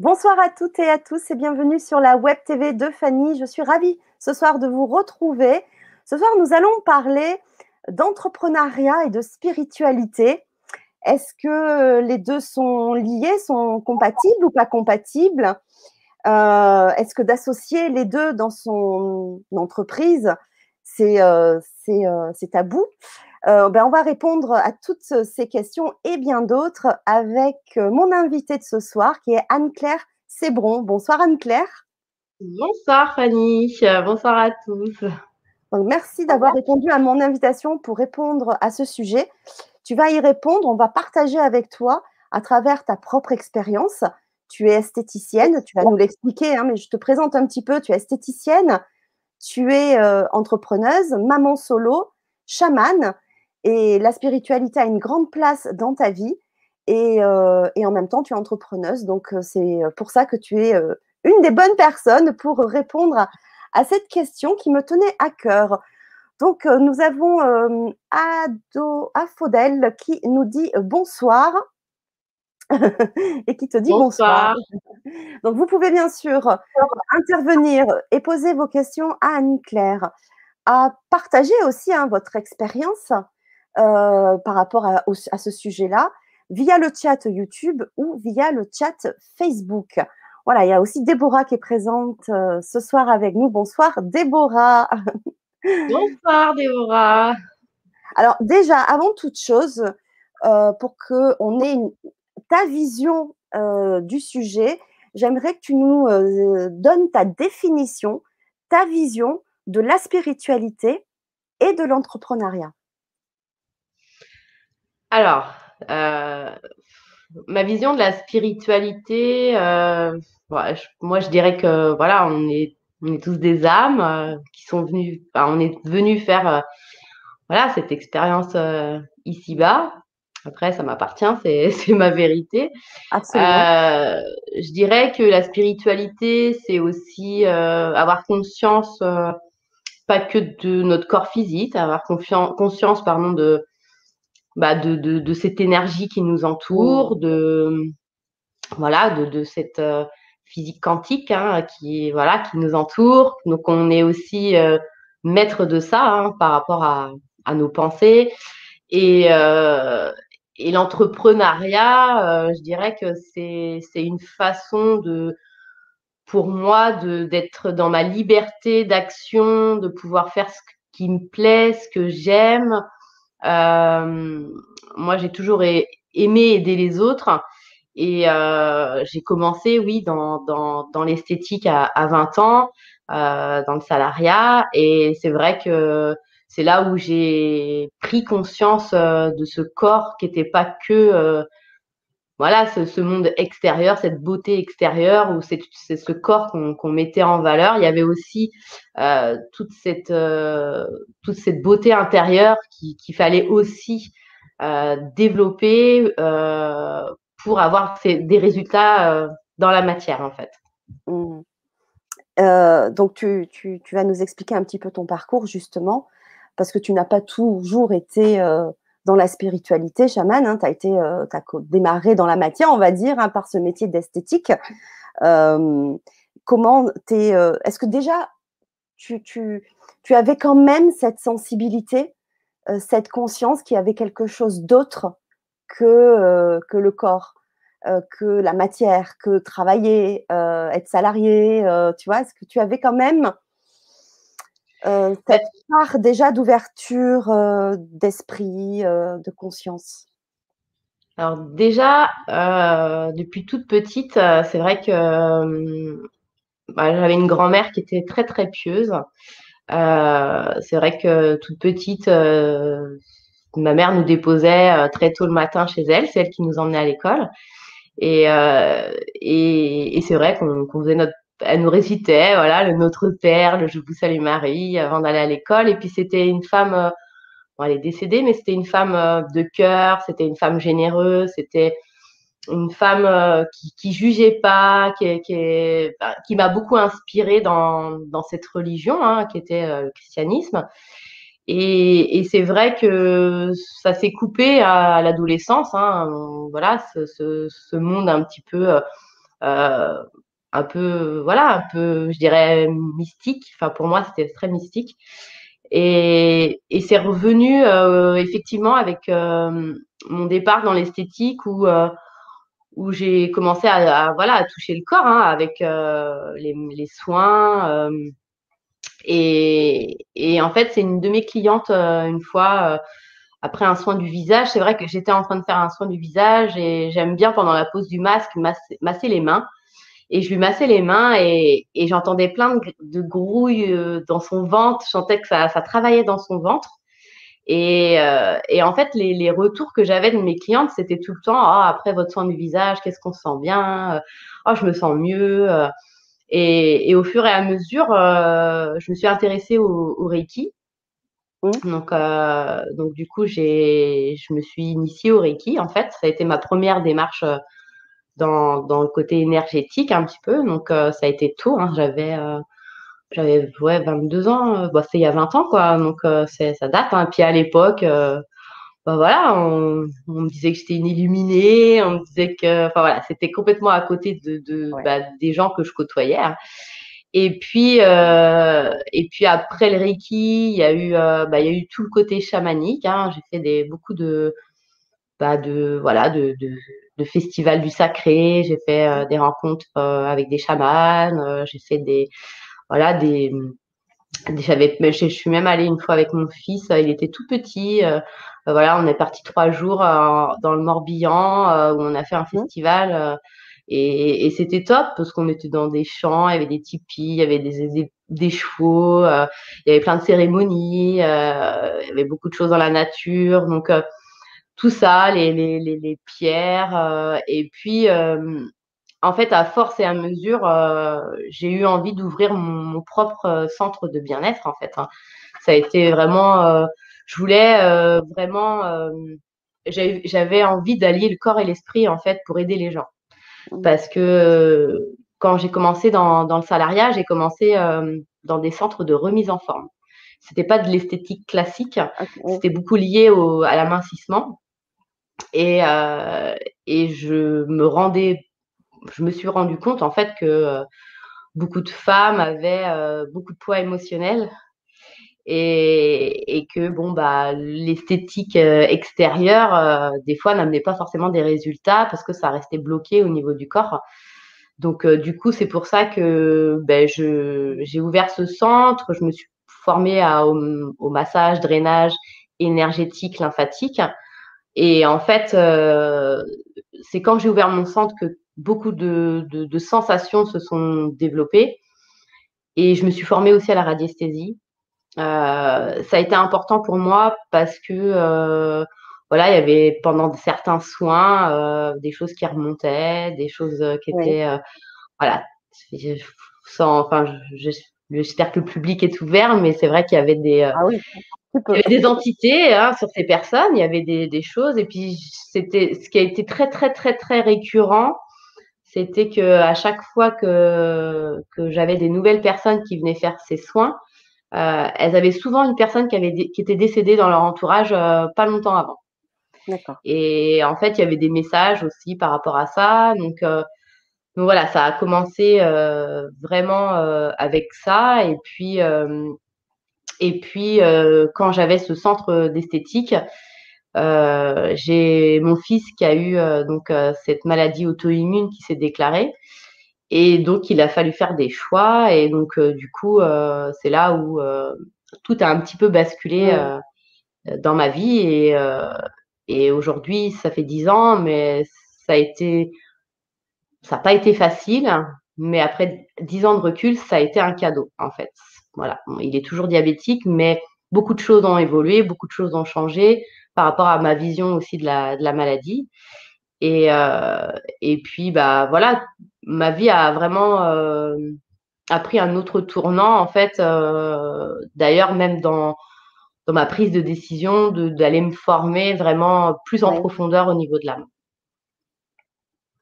Bonsoir à toutes et à tous et bienvenue sur la Web TV de Fanny. Je suis ravie ce soir de vous retrouver. Ce soir, nous allons parler d'entrepreneuriat et de spiritualité. Est-ce que les deux sont liés, sont compatibles ou pas compatibles? Euh, Est-ce que d'associer les deux dans son entreprise, c'est euh, euh, tabou? Ben, on va répondre à toutes ces questions et bien d'autres avec mon invitée de ce soir qui est Anne-Claire Sébron. Bonsoir Anne-Claire. Bonsoir Fanny, bonsoir à tous. merci d'avoir répondu à mon invitation pour répondre à ce sujet. Tu vas y répondre, on va partager avec toi à travers ta propre expérience. Tu es esthéticienne, tu vas nous l'expliquer, hein, mais je te présente un petit peu. Tu es esthéticienne, tu es entrepreneuse, maman solo, chamane et la spiritualité a une grande place dans ta vie. Et, euh, en même temps, tu es entrepreneuse. Donc, euh, c'est pour ça que tu es euh, une des bonnes personnes pour répondre à, cette question qui me tenait à cœur. Donc, nous avons Ado Afodel qui nous dit bonsoir et qui te dit bonsoir. Donc, vous pouvez bien sûr intervenir et poser vos questions à Anne-Claire, à partager aussi hein, votre expérience euh, par rapport à, ce sujet-là via le chat YouTube ou via le chat Facebook. Voilà, il y a aussi Déborah qui est présente euh, ce soir avec nous. Bonsoir Déborah. Bonsoir Déborah. Alors déjà, avant toute chose, euh, pour qu'on ait ta vision du sujet, j'aimerais que tu nous donnes ta définition, ta vision de la spiritualité et de l'entrepreneuriat. Alors, euh, ma vision de la spiritualité, euh, moi je dirais que voilà, on est, on est tous des âmes euh, qui sont venus, on est venus faire voilà cette expérience ici-bas. Après, ça m'appartient, c'est, ma vérité. je dirais que la spiritualité, c'est aussi avoir conscience, pas que de notre corps physique, avoir conscience, pardon, de bah, de, de, de, cette énergie qui nous entoure, de voilà, de, de cette euh, physique quantique hein, qui voilà qui nous entoure. Donc on est aussi euh, maître de ça hein, par rapport à, à, nos pensées et euh, et l'entrepreneuriat, je dirais que c'est c'est une façon de pour moi d'être dans ma liberté d'action, de pouvoir faire ce qui me plaît, ce que j'aime, euh, moi, j'ai toujours aimé aider les autres. Et euh, j'ai commencé, oui, dans, dans, dans l'esthétique à, à, 20 ans, euh, dans le salariat. Et c'est vrai que c'est là où j'ai pris conscience euh, de ce corps qui n'était pas que euh, voilà ce, monde extérieur, cette beauté extérieure ou c'est ce corps qu'on mettait en valeur. Il y avait aussi euh, toute cette euh, toute cette beauté intérieure qu'il fallait aussi euh, développer pour avoir des résultats dans la matière en fait. Mmh. donc tu, vas nous expliquer un petit peu ton parcours justement parce que tu n'as pas toujours été dans la spiritualité chamane. Hein, tu as été, euh, as démarré dans la matière, on va dire, hein, par ce métier d'esthétique. Euh, comment t'es, euh, est-ce que déjà tu, tu, tu, avais quand même cette sensibilité, euh, cette conscience qu'il y avait quelque chose d'autre que, que le corps, que la matière, que travailler, être salarié, tu vois, est-ce que tu avais quand même euh, cette part déjà d'ouverture euh, d'esprit, euh, de conscience Alors déjà, depuis toute petite, c'est vrai que bah, j'avais une grand-mère qui était très très pieuse. c'est vrai que toute petite, ma mère nous déposait très tôt le matin chez elle, c'est elle qui nous emmenait à l'école. Et, c'est vrai qu'on faisait notre elle nous récitait, voilà, le Notre Père, le Je vous salue Marie, avant d'aller à l'école. Et puis c'était une femme, euh, bon, elle est décédée, mais c'était une femme euh, de cœur, c'était une femme généreuse, c'était une femme euh, qui, qui jugeait pas, qui, qui, m'a beaucoup inspirée dans, dans cette religion, hein, qui était le christianisme. Et, et c'est vrai que ça s'est coupé à l'adolescence, hein, voilà, ce, ce, ce, monde un petit peu un peu, voilà, un peu, je dirais, mystique. Enfin, pour moi, c'était très mystique. Et, et c'est revenu effectivement avec mon départ dans l'esthétique où où j'ai commencé à, voilà à toucher le corps hein, avec les, les, soins et, et, en fait c'est une de mes clientes une fois après un soin du visage c'est vrai que j'étais en train de faire un soin du visage et j'aime bien pendant la pose du masque masser, les mains et je lui massais les mains et, et j'entendais plein de, de grouilles dans son ventre. Je sentais que ça, ça travaillait dans son ventre. Et, euh, et, en fait, les, les retours que j'avais de mes clientes, c'était tout le temps ah, après votre soin du visage, qu'est-ce qu'on se sent bien oh, je me sens mieux. Et, et, au fur et à mesure, euh, je me suis intéressée au, au Reiki. Donc, euh, donc, du coup, je me suis initiée au Reiki. En fait, ça a été ma première démarche dans, dans le côté énergétique un petit peu. Donc, ça a été tôt. Hein. J'avais j'avais ouais, 22 ans, euh, bah, c'est il y a 20 ans, quoi. Donc, euh, ça date. Hein. Puis à l'époque, euh, bah, voilà, on, on, me disait que j'étais une illuminée, on me disait que, enfin voilà, c'était complètement à côté de, de bah, des gens que je côtoyais. Hein. Et puis, euh, et puis après le Reiki, il y a eu, bah, il y a eu tout le côté chamanique. Hein. J'ai fait des, beaucoup de, bah, de, voilà, de, de, de festivals du sacré. J'ai fait des rencontres avec des chamans. j'ai fait des, voilà, des, j'avais, je suis même allée une fois avec mon fils, il était tout petit. Euh, voilà, on est parti trois jours euh, dans le Morbihan où on a fait un mmh. festival et, et c'était top parce qu'on était dans des champs, il y avait des tipis, il y avait des, des, chevaux, il y avait plein de cérémonies, il y avait beaucoup de choses dans la nature. Donc tout ça, les, les, les, les pierres et puis en fait, à force et à mesure, euh, j'ai eu envie d'ouvrir mon, propre euh, centre de bien-être. En fait, hein. ça a été vraiment. Euh, je voulais vraiment. J'avais envie d'allier le corps et l'esprit en fait pour aider les gens. Mmh. Parce que quand j'ai commencé dans, le salariat, j'ai commencé dans des centres de remise en forme. C'était pas de l'esthétique classique, c'était beaucoup lié au, à l'amincissement. Et, et je me rendais je me suis rendu compte en fait que euh, beaucoup de femmes avaient euh, beaucoup de poids émotionnel et, que bon bah l'esthétique euh, extérieure des fois n'amenait pas forcément des résultats parce que ça restait bloqué au niveau du corps. Donc du coup c'est pour ça que ben, j'ai ouvert ce centre, je me suis formée au, massage, drainage énergétique, lymphatique. Et en fait, c'est quand j'ai ouvert mon centre que beaucoup de, de, sensations se sont développées. Et je me suis formée aussi à la radiesthésie. Euh, ça a été important pour moi parce que euh, voilà, il y avait pendant certains soins euh, des choses qui remontaient, des choses qui étaient voilà. Sans, enfin, j'espère que le public est ouvert, mais c'est vrai qu'il y avait des ah oui. Il y avait des entités hein, sur ces personnes, il y avait des, des choses, et puis c'était ce qui a été très très très très récurrent, c'était que à chaque fois que, que j'avais des nouvelles personnes qui venaient faire ces soins, euh, elles avaient souvent une personne qui, avait qui était décédée dans leur entourage euh, pas longtemps avant. Et en fait, il y avait des messages aussi par rapport à ça. Donc, euh, donc voilà, ça a commencé vraiment avec ça. Et puis, et puis quand j'avais ce centre d'esthétique, euh, j'ai mon fils qui a eu euh, donc euh, cette maladie auto-immune qui s'est déclarée. Et donc, il a fallu faire des choix. Et donc, du coup, c'est là où tout a un petit peu basculé dans ma vie. Et, et aujourd'hui, ça fait dix ans, mais ça a été, ça n'a pas été facile. Mais après dix ans de recul, ça a été un cadeau, en fait. Voilà. Il est toujours diabétique, mais beaucoup de choses ont évolué, beaucoup de choses ont changé par rapport à ma vision aussi de la, de la maladie. Et, euh, et puis, bah, voilà, ma vie a vraiment euh, a pris un autre tournant, en fait, euh, d'ailleurs, même dans, dans ma prise de décision d'aller me former vraiment plus en profondeur au niveau de l'âme.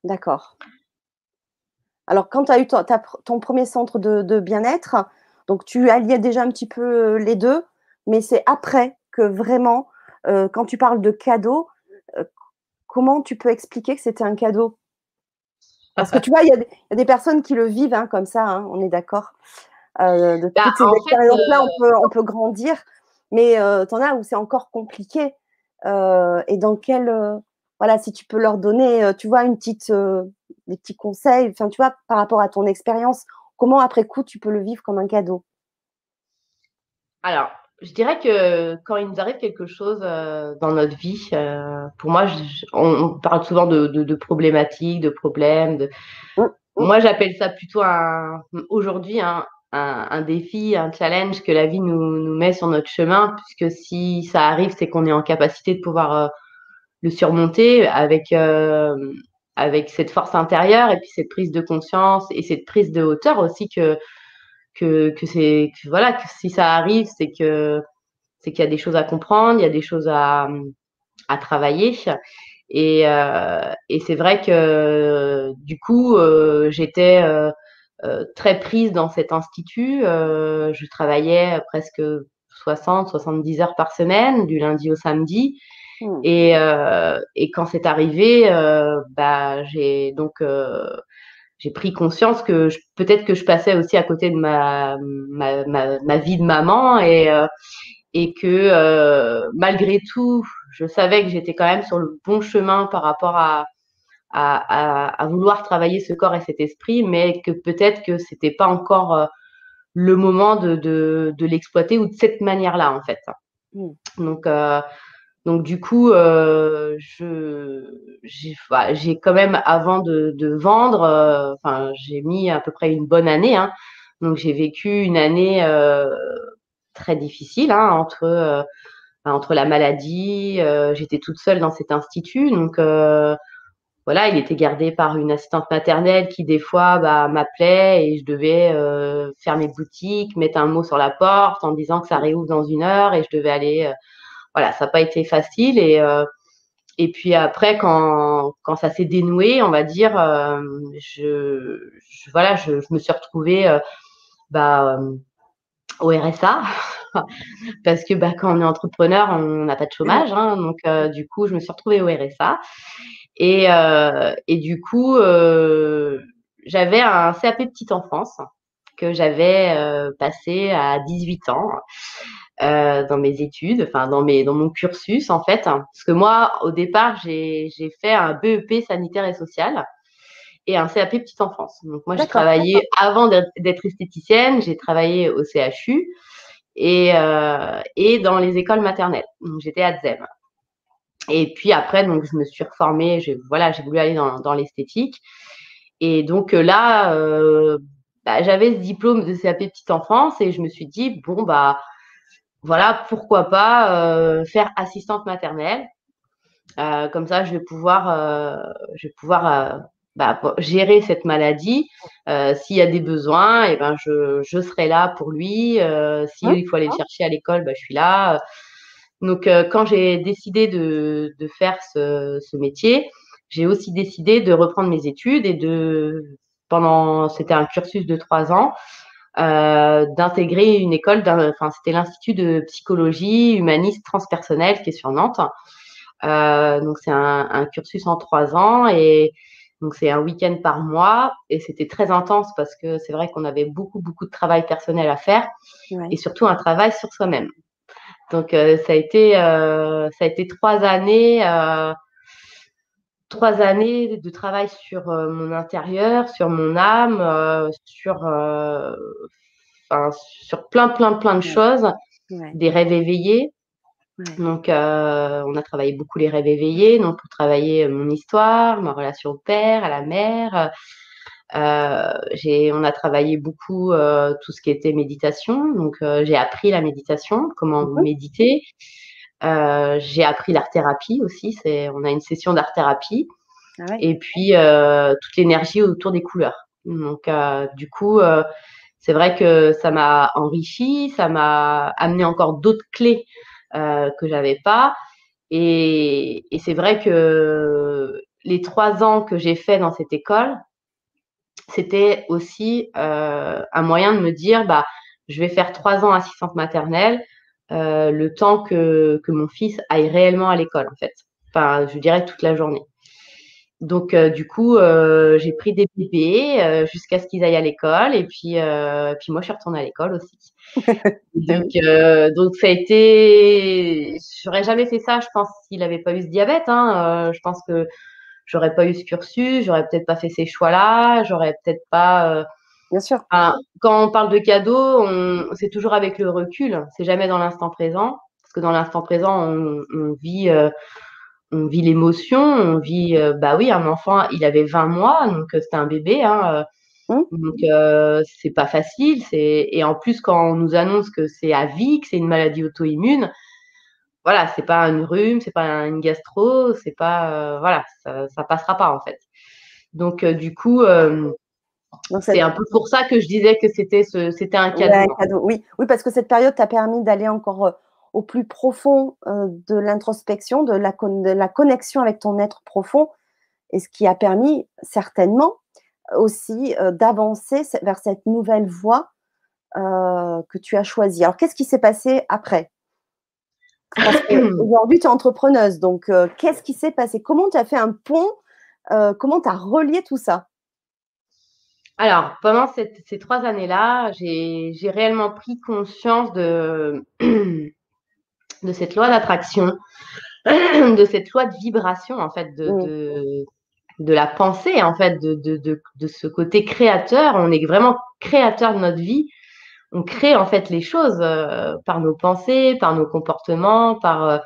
D'accord. Alors, quand tu as eu ton, ton premier centre de, de bien-être, donc tu alliais déjà un petit peu les deux, mais c'est après que vraiment euh, quand tu parles de cadeau, euh, comment tu peux expliquer que c'était un cadeau? Parce que tu vois, il y, a des personnes qui le vivent hein, comme ça, hein, on est d'accord. Euh, de bah, toutes ces expériences-là, on, peut, on peut grandir, mais tu en as où c'est encore compliqué. et dans quel. voilà, si tu peux leur donner, tu vois, une petite, des petits conseils, enfin, tu vois, par rapport à ton expérience, comment après coup tu peux le vivre comme un cadeau? Alors, je dirais que quand il nous arrive quelque chose euh, dans notre vie, euh, pour moi, on, parle souvent de, problématiques, de problèmes. De... Mmh, mmh. Moi, j'appelle ça plutôt aujourd'hui un, défi, un challenge que la vie nous, met sur notre chemin, puisque si ça arrive, c'est qu'on est en capacité de pouvoir euh, le surmonter avec, avec cette force intérieure et puis cette prise de conscience et cette prise de hauteur aussi que que, que c'est voilà si ça arrive c'est que c'est qu'il y a des choses à comprendre il y a des choses à, à travailler. Et, euh, et c'est vrai que du coup euh, j'étais euh, très prise dans cet institut. Je travaillais presque 60 70 heures par semaine du lundi au samedi mmh. et, euh, et quand c'est arrivé bah j'ai donc j'ai pris conscience que peut-être que je passais aussi à côté de ma, ma, ma, vie de maman et, euh, et que euh, malgré tout, je savais que j'étais quand même sur le bon chemin par rapport à, à, à, vouloir travailler ce corps et cet esprit, mais que peut-être que c'était pas encore euh, le moment de, de, de l'exploiter ou de cette manière-là en fait. Mmh. Donc donc du coup, euh, j'ai quand même avant de, de vendre, euh, enfin j'ai mis à peu près une bonne année. Hein. Donc j'ai vécu une année euh, très difficile hein, entre euh, entre la maladie. Euh, j'étais toute seule dans cet institut, donc voilà, il était gardé par une assistante maternelle qui des fois bah, m'appelait et je devais faire mes boutiques, mettre un mot sur la porte en disant que ça réouvre dans une heure et je devais aller voilà, ça n'a pas été facile. Et, euh, et puis après, quand, quand ça s'est dénoué, on va dire, euh, je, voilà, je, me suis retrouvée euh, bah, au RSA. Parce que bah, quand on est entrepreneur, on n'a pas de chômage. Hein, donc, du coup, je me suis retrouvée au RSA. Et, et du coup, j'avais un CAP petite enfance que j'avais passé à 18 ans. Euh, dans mes études, enfin dans mes dans mon cursus en fait, parce que moi au départ j'ai j'ai fait un BEP sanitaire et social et un CAP petite enfance. Donc moi j'ai travaillé avant d'être esthéticienne, j'ai travaillé au CHU et euh, et dans les écoles maternelles. Donc j'étais à ZEM. Et puis après donc je me suis reformée, j'ai voilà j'ai voulu aller dans dans l'esthétique et donc là euh, bah, j'avais ce diplôme de CAP petite enfance et je me suis dit bon bah voilà, pourquoi pas euh, faire assistante maternelle. Euh, comme ça, je vais pouvoir, euh, je vais pouvoir bah, gérer cette maladie. S'il y a des besoins, et eh ben je, je serai là pour lui. S'il il faut aller le chercher à l'école, bah, je suis là. Donc, quand j'ai décidé de, de faire ce, ce métier, j'ai aussi décidé de reprendre mes études et de pendant c'était un cursus de trois ans euh, d'intégrer une école, enfin c'était l'Institut de psychologie humaniste transpersonnelle qui est sur Nantes. Euh, donc c'est un, un, cursus en trois ans et donc c'est un week-end par mois et c'était très intense parce que c'est vrai qu'on avait beaucoup beaucoup de travail personnel à faire et surtout un travail sur soi-même. Donc euh, ça a été euh, ça a été trois années euh, trois années de travail sur euh, mon intérieur, sur mon âme, euh, sur, euh, sur plein, plein, plein de choses, des rêves éveillés. Donc, on a travaillé beaucoup les rêves éveillés, donc pour travailler mon histoire, ma relation au père, à la mère. on a travaillé beaucoup tout ce qui était méditation. Donc, j'ai appris la méditation, comment mmh méditer. Euh, j'ai appris l'art thérapie aussi. On a une session d'art thérapie. Ah Et puis euh, toute l'énergie autour des couleurs. Donc euh, du coup, euh, c'est vrai que ça m'a enrichi, ça m'a amené encore d'autres clés que j'avais pas. Et, et c'est vrai que les trois ans que j'ai fait dans cette école, c'était aussi un moyen de me dire, bah, je vais faire trois ans assistante maternelle, euh, le temps que, que mon fils aille réellement à l'école, en fait. Enfin, je dirais toute la journée. donc, du coup, j'ai pris des bébés jusqu'à ce qu'ils aillent à l'école. Et puis, puis moi, je suis retournée à l'école aussi. donc, donc, ça a été. J'aurais jamais fait ça, je pense, s'il n'avait pas eu ce diabète. Hein. je pense que j'aurais pas eu ce cursus, j'aurais peut-être pas fait ces choix-là, j'aurais peut-être pas. Bien sûr. quand on parle de cadeaux, c'est toujours avec le recul. C'est jamais dans l'instant présent. Parce que dans l'instant présent, on, on vit on vit l'émotion, on vit, euh, bah oui, un enfant, il avait 20 mois, donc euh, c'était un bébé, hein, euh, mmh. donc c'est pas facile. C'est et en plus quand on nous annonce que c'est à vie, que c'est une maladie auto-immune, voilà, c'est pas une rhume, c'est pas une gastro, c'est pas, voilà, ça, ça, passera pas en fait. Donc du coup. C'est un peu pour ça que je disais que c'était c'était un cadeau. un cadeau. Oui, oui, parce que cette période t'a permis d'aller encore au plus profond euh, de l'introspection, de la, connexion avec ton être profond, et ce qui a permis certainement aussi euh, d'avancer vers cette nouvelle voie euh, que tu as choisie. Alors, qu'est-ce qui s'est passé après? Parce qu'aujourd'hui, tu es entrepreneuse, donc qu'est-ce qui s'est passé? Comment tu as fait un pont Comment tu as relié tout ça? Alors, pendant ces trois années-là, j'ai réellement pris conscience de, de cette loi d'attraction, de cette loi de vibration, en fait, de, de, la pensée, en fait, de, de, ce côté créateur. On est vraiment créateur de notre vie. On crée, en fait, les choses euh, par nos pensées, par nos comportements, par euh,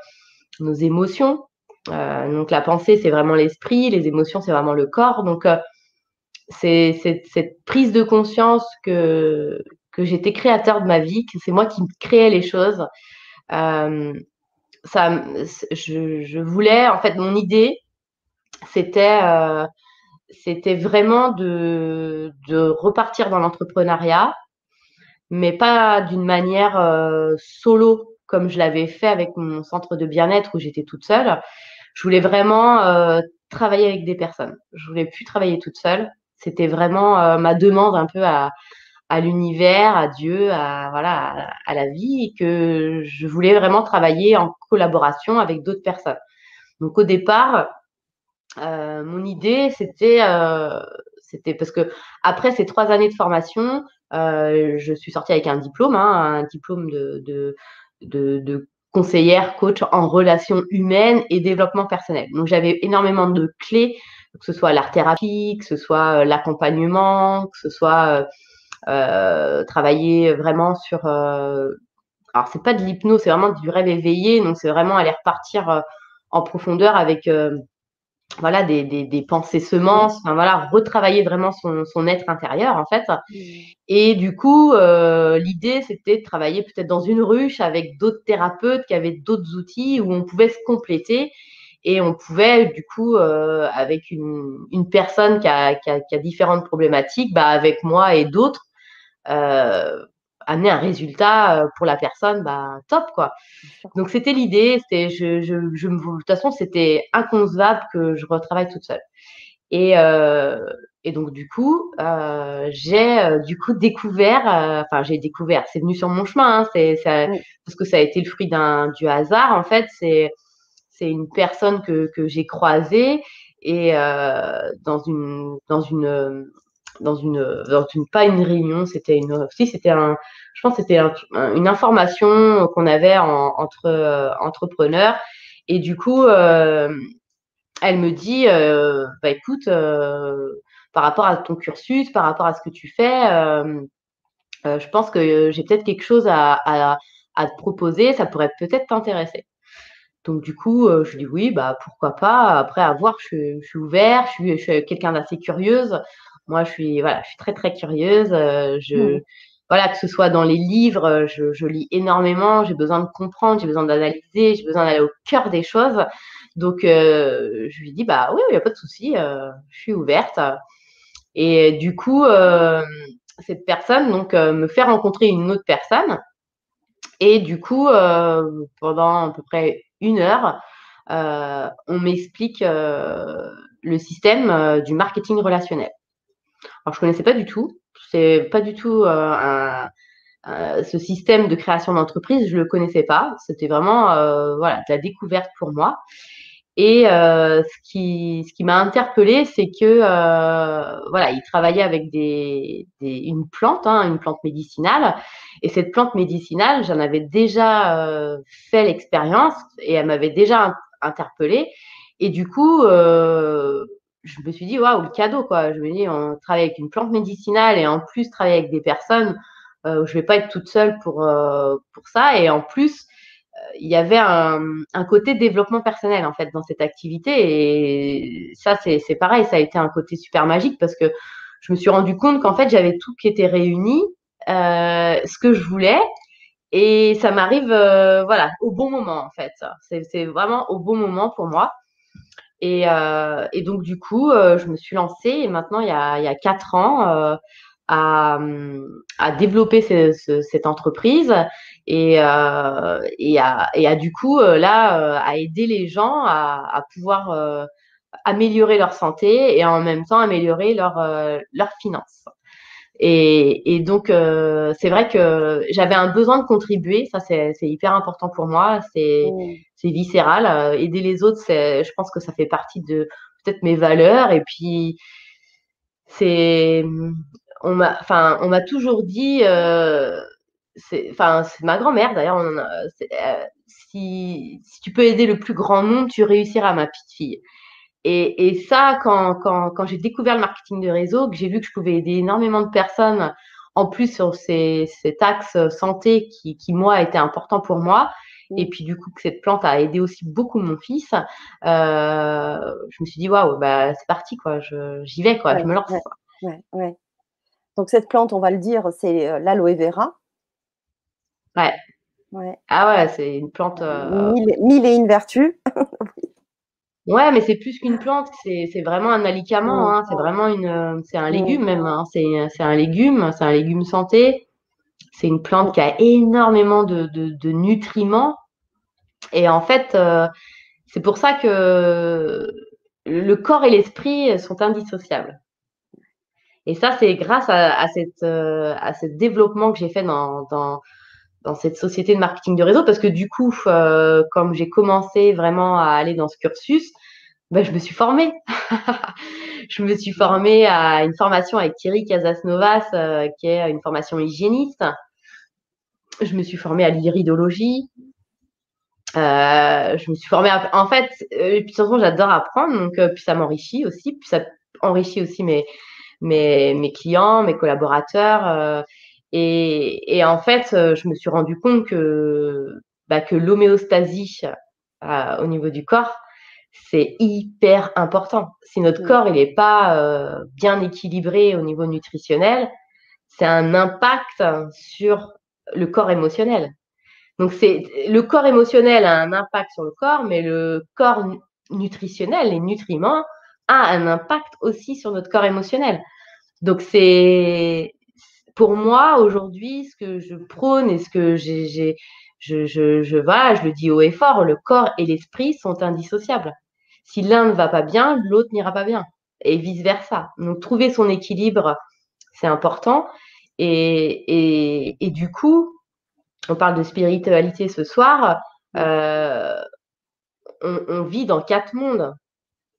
nos émotions. Euh, donc, la pensée, c'est vraiment l'esprit, les émotions, c'est vraiment le corps. Donc, c'est cette prise de conscience que, que j'étais créateur de ma vie, que c'est moi qui créais les choses, euh, ça, je, voulais, en fait, mon idée, c'était euh, c'était vraiment de, de, repartir dans l'entrepreneuriat, mais pas d'une manière euh, solo comme je l'avais fait avec mon centre de bien-être où j'étais toute seule. Je voulais vraiment travailler avec des personnes. Je voulais plus travailler toute seule. C'était vraiment ma demande un peu à, l'univers, à Dieu, à voilà, à, la vie, et que je voulais vraiment travailler en collaboration avec d'autres personnes. Donc au départ, euh, mon idée c'était euh, c'était parce que après ces trois années de formation, euh, je suis sortie avec un diplôme, hein, un diplôme de conseillère, coach en relations humaines et développement personnel. Donc j'avais énormément de clés, que ce soit l'art thérapie, que ce soit l'accompagnement, que ce soit euh, travailler vraiment sur. Euh, alors, c'est pas de l'hypnose, c'est vraiment du rêve éveillé. Donc, c'est vraiment aller repartir euh, en profondeur avec voilà, des, des, pensées semences, enfin, voilà, retravailler vraiment son, son, être intérieur, en fait. Mmh. Et du coup, l'idée, c'était de travailler peut-être dans une ruche avec d'autres thérapeutes qui avaient d'autres outils où on pouvait se compléter et on pouvait, du coup, avec une, une personne qui a, qui, a, qui a, différentes problématiques, bah, avec moi et d'autres, euh, amener un résultat euh, pour la personne, bah, top quoi. Donc c'était l'idée, c'était je, je, je, de toute façon c'était inconcevable que je retravaille toute seule. Et, euh, et donc du coup euh, j'ai euh, du coup découvert, enfin j'ai découvert, c'est venu sur mon chemin, hein, c'est parce que ça a été le fruit d'un du hasard en fait, c'est c'est une personne que j'ai croisée et dans une dans une dans une, pas une réunion, c'était une, je pense c'était une information qu'on avait entre euh, entrepreneurs. Et du coup, euh, elle me dit, euh, bah écoute, par rapport à ton cursus, par rapport à ce que tu fais, je pense que j'ai peut-être quelque chose à, à, à, te proposer, ça pourrait peut-être t'intéresser. Donc du coup, je dis oui, bah pourquoi pas. Après, à voir, je, je suis ouverte, je suis, je suis quelqu'un d'assez curieuse. Moi, je suis, voilà, je suis très, très curieuse. Euh, je, mmh. voilà, que ce soit dans les livres, euh, je, je lis énormément. J'ai besoin de comprendre, j'ai besoin d'analyser, j'ai besoin d'aller au cœur des choses. Donc, euh, je lui dis, bah oui, il n'y a pas de souci, euh, je suis ouverte. Et du coup, euh, cette personne donc me fait rencontrer une autre personne. Et du coup, pendant à peu près une heure, on m'explique le système du marketing relationnel. Alors, je connaissais pas du tout. Pas du tout euh, ce système de création d'entreprise, je le connaissais pas. C'était vraiment euh, voilà de la découverte pour moi. Et euh, ce qui, ce qui m'a interpellée, c'est que euh, voilà, il travaillait avec des, une plante, hein, une plante médicinale. Et cette plante médicinale, j'en avais déjà euh, fait l'expérience et elle m'avait déjà interpellée. Et du coup, je me suis dit waouh, le cadeau quoi. Je me dis, on travaille avec une plante médicinale et en plus travailler avec des personnes. Euh, je vais pas être toute seule pour pour ça. Et en plus, il y avait un, côté développement personnel en fait dans cette activité et ça c'est pareil ça a été un côté super magique parce que je me suis rendu compte qu'en fait j'avais tout qui était réuni euh, ce que je voulais et ça m'arrive euh, voilà au bon moment en fait. C'est vraiment au bon moment pour moi et, euh, donc du coup euh, je me suis lancée et maintenant il y a, quatre ans euh, à, développer ce, ce, cette entreprise et, euh, et, à, et à du coup euh, là euh, à aider les gens à, à pouvoir euh, améliorer leur santé et en même temps améliorer leur euh, leurs finances. Et, et donc euh, c'est vrai que j'avais un besoin de contribuer, ça c'est hyper important pour moi, c'est mmh. c'est viscéral. aider les autres, c'est je pense que ça fait partie de peut-être mes valeurs et puis c'est on m'a enfin on m'a toujours dit euh, c'est enfin c'est ma grand-mère d'ailleurs euh, si, si tu peux aider le plus grand nombre tu réussiras ma petite fille. Et, et ça quand, quand, quand j'ai découvert le marketing de réseau que j'ai vu que je pouvais aider énormément de personnes en plus sur ces, cet axe santé qui, qui moi était important pour moi et puis du coup que cette plante a aidé aussi beaucoup mon fils euh, je me suis dit waouh bah c'est parti quoi j'y vais quoi ouais, je me lance. ouais, ouais, ouais. donc cette plante on va le dire c'est euh, l'aloe vera Ouais. Ouais. Ah ouais, c'est une plante. Euh... Mille, mille, et une vertus. ouais, mais c'est plus qu'une plante, c'est, vraiment un alicament, hein, c'est vraiment une, c'est un légume même, hein, c'est, c'est un légume, c'est un légume santé. C'est une plante qui a énormément de, de, de nutriments. Et en fait, euh, c'est pour ça que le corps et l'esprit sont indissociables. Et ça, c'est grâce à, à, cette, euh, à ce développement que j'ai fait dans, dans, dans cette société de marketing de réseau parce que du coup, euh, comme j'ai commencé vraiment à aller dans ce cursus, ben, je me suis formée. je me suis formée à une formation avec Thierry Casasnovas, euh, qui est une formation hygiéniste. Je me suis formée à l'iridologie. Euh, je me suis formée. En fait, euh, puis façon, j'adore apprendre, donc puis ça m'enrichit aussi, puis ça enrichit aussi mes, mes clients, mes collaborateurs. Et, et, en fait, euh, je me suis rendu compte que, bah, que l'homéostasie euh, au niveau du corps, c'est hyper important. Si notre mmh. corps il n'est pas euh, bien équilibré au niveau nutritionnel, c'est un impact sur le corps émotionnel. Donc c'est le corps émotionnel a un impact sur le corps, mais le corps nutritionnel, les nutriments, a un impact aussi sur notre corps émotionnel. Donc c'est pour moi, aujourd'hui, ce que je prône et ce que j'ai, je, je, je, voilà, je le dis haut et fort, le corps et l'esprit sont indissociables. Si l'un ne va pas bien, l'autre n'ira pas bien. Et vice-versa. Donc, trouver son équilibre, c'est important. Et, et, et, du coup, on parle de spiritualité ce soir. Euh, on, on, vit dans quatre mondes.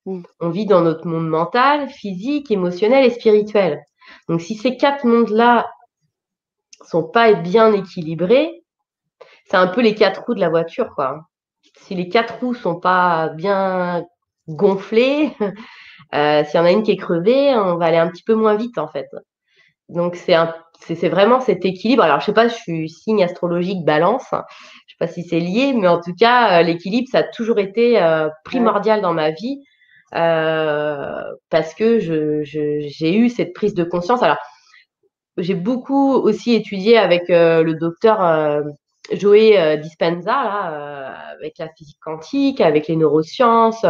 Mm. On vit dans notre monde mental, physique, émotionnel et spirituel. Donc, si ces quatre mondes-là sont pas bien équilibrés, c'est un peu les quatre roues de la voiture, quoi. Si les quatre roues sont pas bien gonflées, euh, s'il y en a une qui est crevée, on va aller un petit peu moins vite, en fait. Donc, c'est un, c'est vraiment cet équilibre. Alors, je sais pas, je suis signe astrologique balance. Je sais pas si c'est lié, mais en tout cas, euh, l'équilibre, ça a toujours été euh, primordial dans ma vie. Euh, parce que j'ai eu cette prise de conscience. Alors, j'ai beaucoup aussi étudié avec euh, le docteur euh, Joé euh, Dispenza, avec la physique quantique, avec les neurosciences,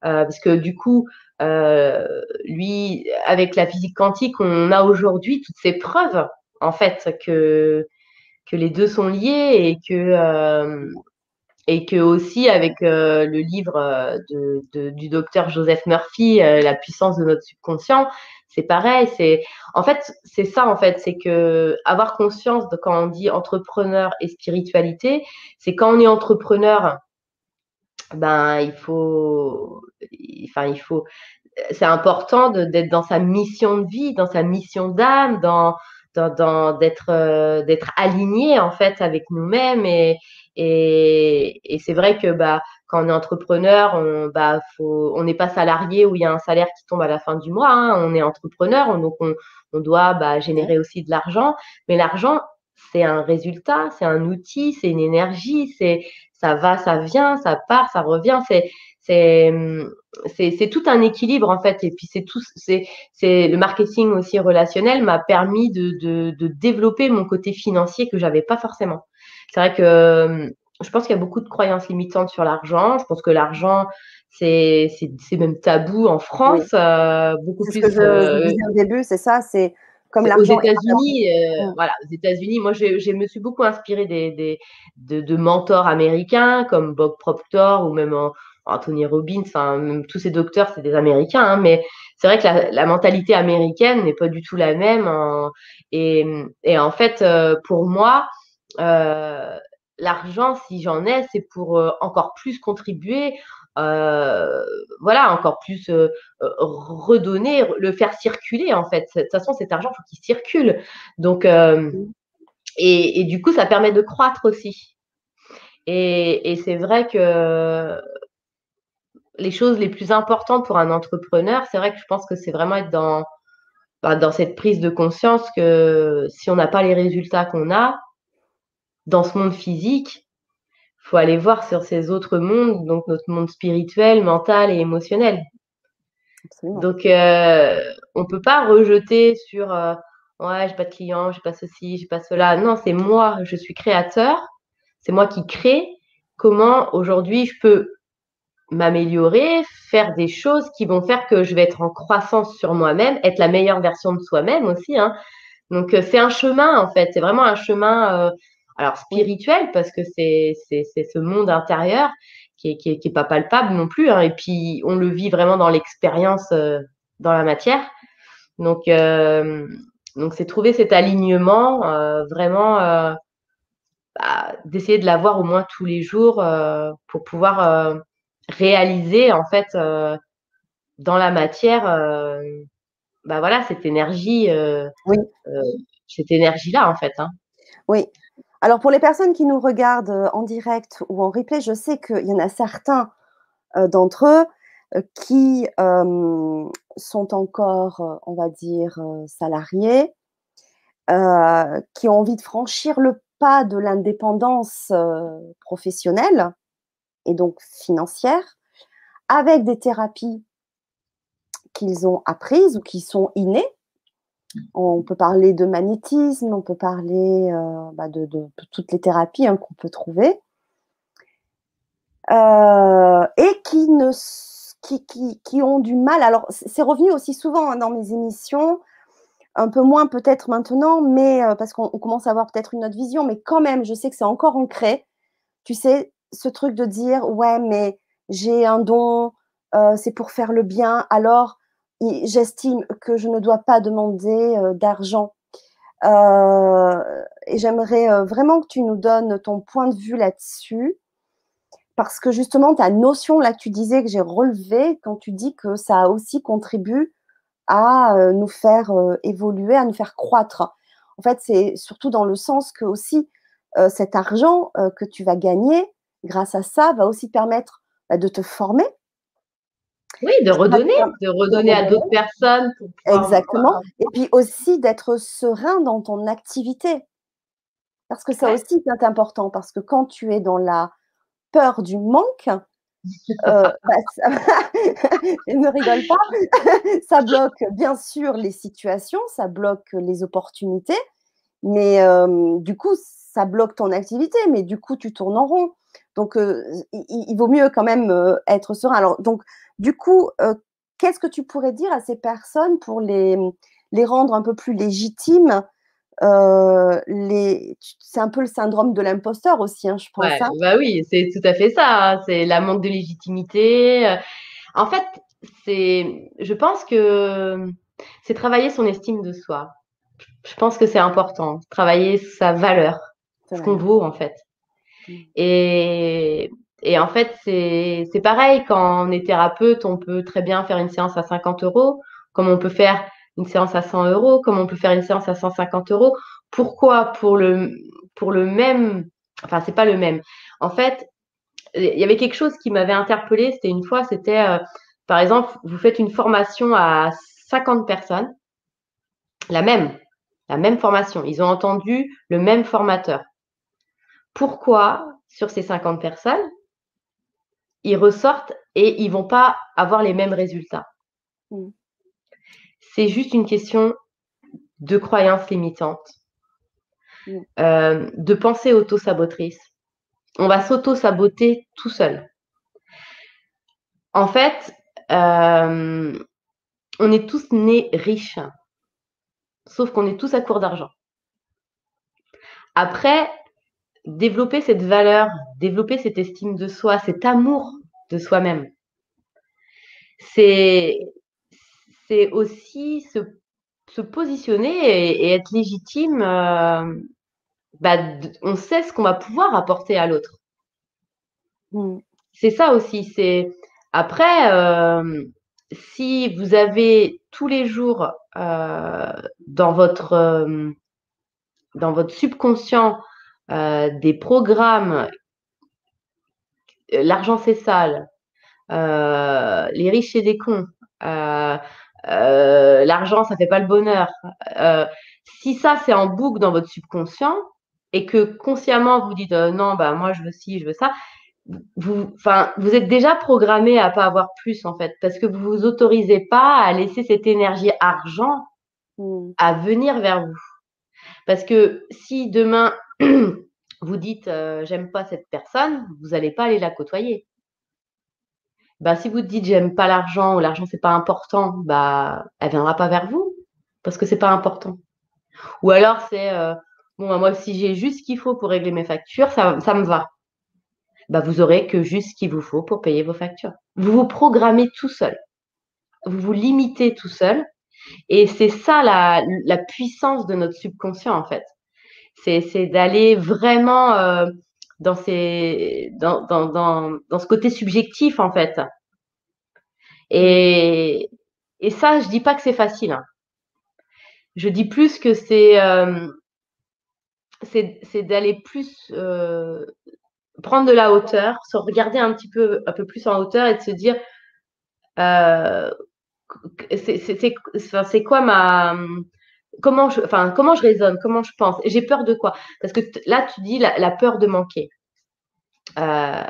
parce que du coup, lui, avec la physique quantique, on a aujourd'hui toutes ces preuves, en fait, que les deux sont liés et que et que aussi avec euh, le livre euh, de, du docteur Joseph Murphy, euh, La puissance de notre subconscient, c'est pareil. C'est en fait c'est ça en fait, c'est que avoir conscience de quand on dit entrepreneur et spiritualité, c'est quand on est entrepreneur, ben il faut, enfin il faut, c'est important d'être dans sa mission de vie, dans sa mission d'âme, dans, d'être euh, d'être aligné en fait avec nous-mêmes et et, et c'est vrai que bah quand on est entrepreneur, on bah faut on n'est pas salarié où il y a un salaire qui tombe à la fin du mois. Hein, on est entrepreneur, donc on, on doit bah, générer aussi de l'argent. Mais l'argent, c'est un résultat, c'est un outil, c'est une énergie, c'est ça va, ça vient, ça part, ça revient. C'est c'est tout un équilibre en fait. Et puis c'est tout c'est le marketing aussi relationnel m'a permis de, de, de développer mon côté financier que j'avais pas forcément. C'est vrai que je pense qu'il y a beaucoup de croyances limitantes sur l'argent. Je pense que l'argent c'est même tabou en France euh, beaucoup plus ce que je, euh, disais au début c'est ça c'est comme aux États-Unis, euh, voilà, aux États-Unis, moi, je, me suis beaucoup inspirée des, des de, de, mentors américains comme Bob Proctor ou même Anthony Robbins, enfin, tous ces docteurs, c'est des Américains, hein, mais c'est vrai que la, mentalité américaine n'est pas du tout la même. et, en fait, euh, pour moi, euh, l'argent, si j'en ai, c'est pour encore plus contribuer, voilà, encore plus redonner, le faire circuler, en fait. De toute façon, cet argent, il faut qu'il circule. Donc, et, du coup, ça permet de croître aussi. Et, et c'est vrai que les choses les plus importantes pour un entrepreneur, c'est vrai que je pense que c'est vraiment être dans, bah, dans cette prise de conscience que si on n'a pas les résultats qu'on a dans ce monde physique, faut aller voir sur ces autres mondes, donc notre monde spirituel, mental et émotionnel. Donc, euh, on peut pas rejeter sur euh, ouais, j'ai pas de clients, j'ai pas ceci, j'ai pas cela. Non, c'est moi, je suis créateur, c'est moi qui crée. Comment aujourd'hui je peux m'améliorer, faire des choses qui vont faire que je vais être en croissance sur moi-même, être la meilleure version de soi-même aussi. Hein. Donc euh, c'est un chemin en fait, c'est vraiment un chemin euh, alors spirituel parce que c'est ce monde intérieur qui est, qui est, qui est pas palpable non plus hein, et puis on le vit vraiment dans l'expérience euh, dans la matière. Donc donc c'est trouver cet alignement vraiment bah, d'essayer de l'avoir au moins tous les jours pour pouvoir réaliser en fait euh, dans la matière euh, bah voilà cette énergie euh, oui. cette énergie là en fait hein. oui alors pour les personnes qui nous regardent en direct ou en replay je sais qu'il y en a certains d'entre eux qui sont encore on va dire salariés qui ont envie de franchir le pas de l'indépendance professionnelle et donc financière, avec des thérapies qu'ils ont apprises ou qui sont innées. On peut parler de magnétisme, on peut parler euh, bah, de, toutes les thérapies hein, qu'on peut trouver. Euh, et qui, ne, qui, qui, ont du mal. Alors, c'est revenu aussi souvent hein, dans mes émissions, un peu moins peut-être maintenant, mais euh, parce qu'on commence à avoir peut-être une autre vision, mais quand même, je sais que c'est encore ancré. Tu sais, ce truc de dire ouais mais j'ai un don, c'est pour faire le bien, alors j'estime que je ne dois pas demander euh, d'argent. Euh, et j'aimerais vraiment que tu nous donnes ton point de vue là-dessus, parce que justement, ta notion là que tu disais que j'ai relevé, quand tu dis que ça aussi contribue à nous faire évoluer, à nous faire croître. En fait, c'est surtout dans le sens que aussi cet argent que tu vas gagner, grâce à ça, va aussi permettre bah, de te former. Oui, de redonner, de redonner à d'autres personnes. Exactement. Et puis aussi d'être serein dans ton activité. Parce que ça aussi, c'est important. Parce que quand tu es dans la peur du manque, euh, bah, ne rigole pas, ça bloque bien sûr les situations, ça bloque les opportunités, mais euh, du coup, ça bloque ton activité, mais du coup, tu tournes en rond. Donc, euh, il, vaut mieux quand même euh, être serein. Alors, donc, du coup, euh, qu'est-ce que tu pourrais dire à ces personnes pour les, les rendre un peu plus légitimes les... C'est un peu le syndrome de l'imposteur aussi, hein, je pense. Ouais, bah oui, c'est tout à fait ça. Hein. C'est la manque de légitimité. En fait, c'est, je pense que c'est travailler son estime de soi. Je pense que c'est important, travailler sa valeur, ce qu'on vaut en fait. Mm. Et en fait, c'est pareil, quand on est thérapeute, on peut très bien faire une séance à 50 euros, comme on peut faire une séance à 100 euros, comme on peut faire une séance à 150 euros. Pourquoi Pour le, pour le même, enfin, c'est pas le même. En fait, il y avait quelque chose qui m'avait interpellé, c'était une fois, c'était, euh, par exemple, vous faites une formation à 50 personnes, la même, la même formation. Ils ont entendu le même formateur. Pourquoi, sur ces 50 personnes, ils ressortent et ils vont pas avoir les mêmes résultats? Mm. C'est juste une question de croyances limitantes, mm. euh, de pensée auto-sabotrice. On va s'auto-saboter tout seul. En fait, euh, on est tous nés riches, sauf qu'on est tous à court d'argent. Après, développer cette valeur, développer cette estime de soi, cet amour de soi-même. C'est, c'est aussi se, se positionner et, être légitime. Euh, bah, on sait ce qu'on va pouvoir apporter à l'autre. Mm. C'est ça aussi. C'est après, euh, si vous avez tous les jours euh, dans votre dans votre subconscient des programmes, euh, l'argent c'est sale, euh, les riches c'est des cons, l'argent ça fait pas le bonheur. si ça c'est en boucle dans votre subconscient et que consciemment vous dites non bah moi je veux ci, je veux ça, vous, enfin, vous êtes déjà programmé à pas avoir plus en fait, parce que vous vous autorisez pas à laisser cette énergie argent mmh. à venir vers vous. Parce que si demain vous dites euh, j'aime pas cette personne, vous n'allez pas aller la côtoyer. Bah, si vous dites j'aime pas l'argent ou l'argent c'est pas important, bah elle viendra pas vers vous parce que c'est pas important. Ou alors c'est euh, bon bah, moi si j'ai juste ce qu'il faut pour régler mes factures, ça, me va. Bah vous aurez que juste ce qu'il vous faut pour payer vos factures. Vous vous programmez tout seul. Vous vous limitez tout seul. Et c'est ça la puissance de notre subconscient en fait c'est d'aller vraiment euh, dans, ces, dans, dans, dans, dans, ce côté subjectif, en fait. Et, et ça, je dis pas que c'est facile. Hein. Je dis plus que c'est euh, d'aller plus euh, prendre de la hauteur, se regarder un petit peu un peu plus en hauteur et de se dire c'est quoi ma comment je, enfin, comment je raisonne, comment je pense. J'ai peur de quoi? Parce que là, tu dis la, peur de manquer. Euh,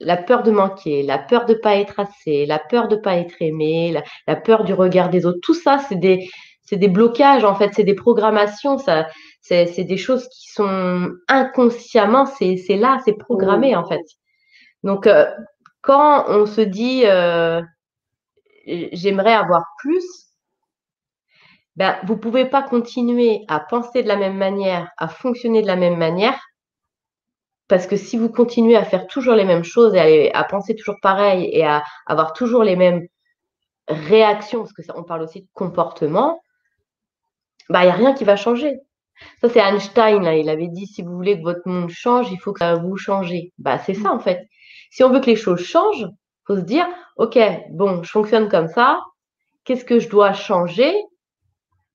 la peur de manquer, la peur de pas être assez, la peur de pas être aimé, la, peur du regard des autres. Tout ça, c'est des, c'est des blocages en fait, c'est des programmations. Ça, c'est, c'est des choses qui sont inconsciemment, c'est, c'est là, c'est programmé en fait. Donc, euh, quand on se dit euh, j'aimerais avoir plus, ben, vous ne pouvez pas continuer à penser de la même manière, à fonctionner de la même manière, parce que si vous continuez à faire toujours les mêmes choses et à, penser toujours pareil et à avoir toujours les mêmes réactions, parce que ça, on parle aussi de comportement, ben, il n'y a rien qui va changer. Ça, c'est Einstein, là, il avait dit, si vous voulez que votre monde change, il faut que ça vous change. Bah, c'est ça, en fait. Si on veut que les choses changent, faut se dire, OK, bon, je fonctionne comme ça, qu'est-ce que je dois changer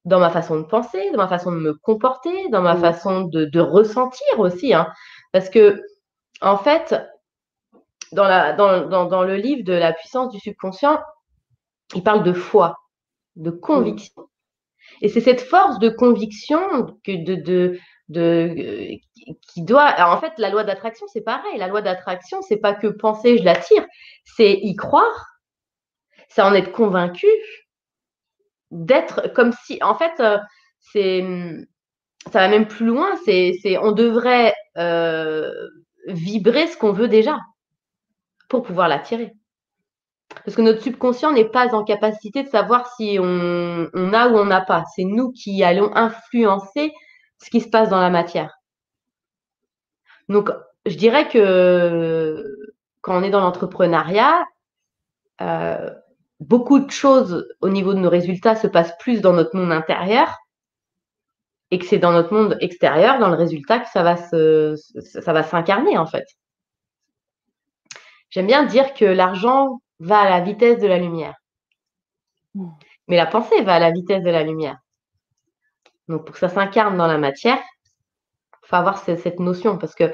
dans ma façon de penser, dans ma façon de me comporter, dans ma mmh. façon de, ressentir aussi. Hein. Parce que, en fait, dans, la, dans, dans, le livre de la puissance du subconscient, il parle de foi, de conviction. Et c'est cette force de conviction que de, de, de, qui doit. en fait, la loi d'attraction, c'est pareil. La loi d'attraction, c'est pas que penser, je l'attire, c'est y croire, c'est en être convaincu, d'être comme si, en fait, euh, c'est, ça va même plus loin. C'est, c'est, on devrait euh, vibrer ce qu'on veut déjà pour pouvoir l'attirer. Parce que notre subconscient n'est pas en capacité de savoir si on, a ou on n'a pas. C'est nous qui allons influencer ce qui se passe dans la matière. Donc, je dirais que quand on est dans l'entrepreneuriat, euh, beaucoup de choses au niveau de nos résultats se passent plus dans notre monde intérieur et que c'est dans notre monde extérieur, dans le résultat, que ça va se, ça va s'incarner en fait. j'aime bien dire que l'argent va à la vitesse de la lumière. Hmm. Mais la pensée va à la vitesse de la lumière. Donc, pour que ça s'incarne dans la matière, il faut avoir cette notion parce que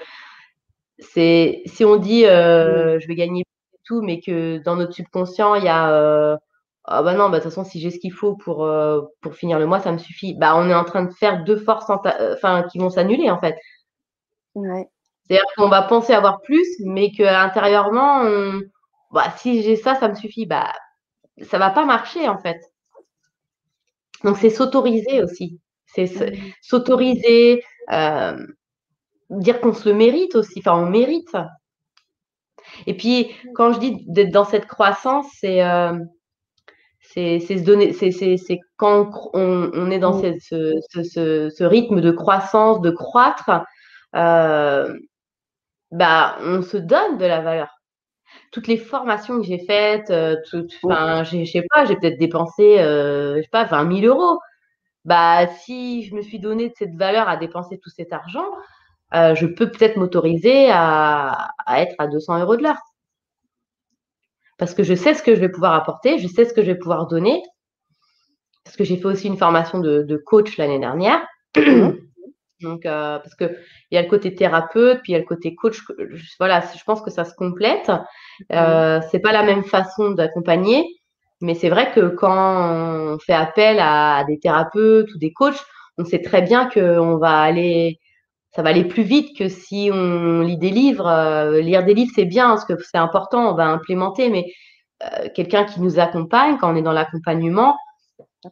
c'est si on dit euh, je vais gagner tout, mais que dans notre subconscient, il y a euh, ah bah non, bah, de toute façon, si j'ai ce qu'il faut pour, euh, pour finir le mois, ça me suffit. Bah, on est en train de faire deux forces enfin, qui vont s'annuler en fait. C'est-à-dire qu'on va penser avoir plus, mais qu'intérieurement, on... bah, si j'ai ça, ça me suffit. Bah, ça va pas marcher en fait. Donc c'est s'autoriser aussi. C'est s'autoriser, euh, dire qu'on se le mérite aussi. Enfin, on mérite. Et puis, quand je dis d'être dans cette croissance, c'est euh, c'est se donner, c'est quand on, est dans ce, ce, rythme de croissance, de croître, euh, bah, on se donne de la valeur. Toutes les formations que j'ai faites, euh, enfin, je sais pas, j'ai peut-être dépensé, je sais pas, 20 000 euros. Bah, si je me suis donné de cette valeur à dépenser tout cet argent, euh, je peux peut-être m'autoriser à, être à 200 euros de l'heure. Parce que je sais ce que je vais pouvoir apporter, je sais ce que je vais pouvoir donner. Parce que j'ai fait aussi une formation de, coach l'année dernière. Donc, euh, parce qu'il y a le côté thérapeute, puis il y a le côté coach. Voilà, je pense que ça se complète. Euh, c'est pas la même façon d'accompagner, mais c'est vrai que quand on fait appel à des thérapeutes ou des coachs, on sait très bien qu'on va aller ça va aller plus vite que si on lit des livres. Euh, lire des livres, c'est bien, parce que c'est important, on va implémenter, mais euh, quelqu'un qui nous accompagne, quand on est dans l'accompagnement,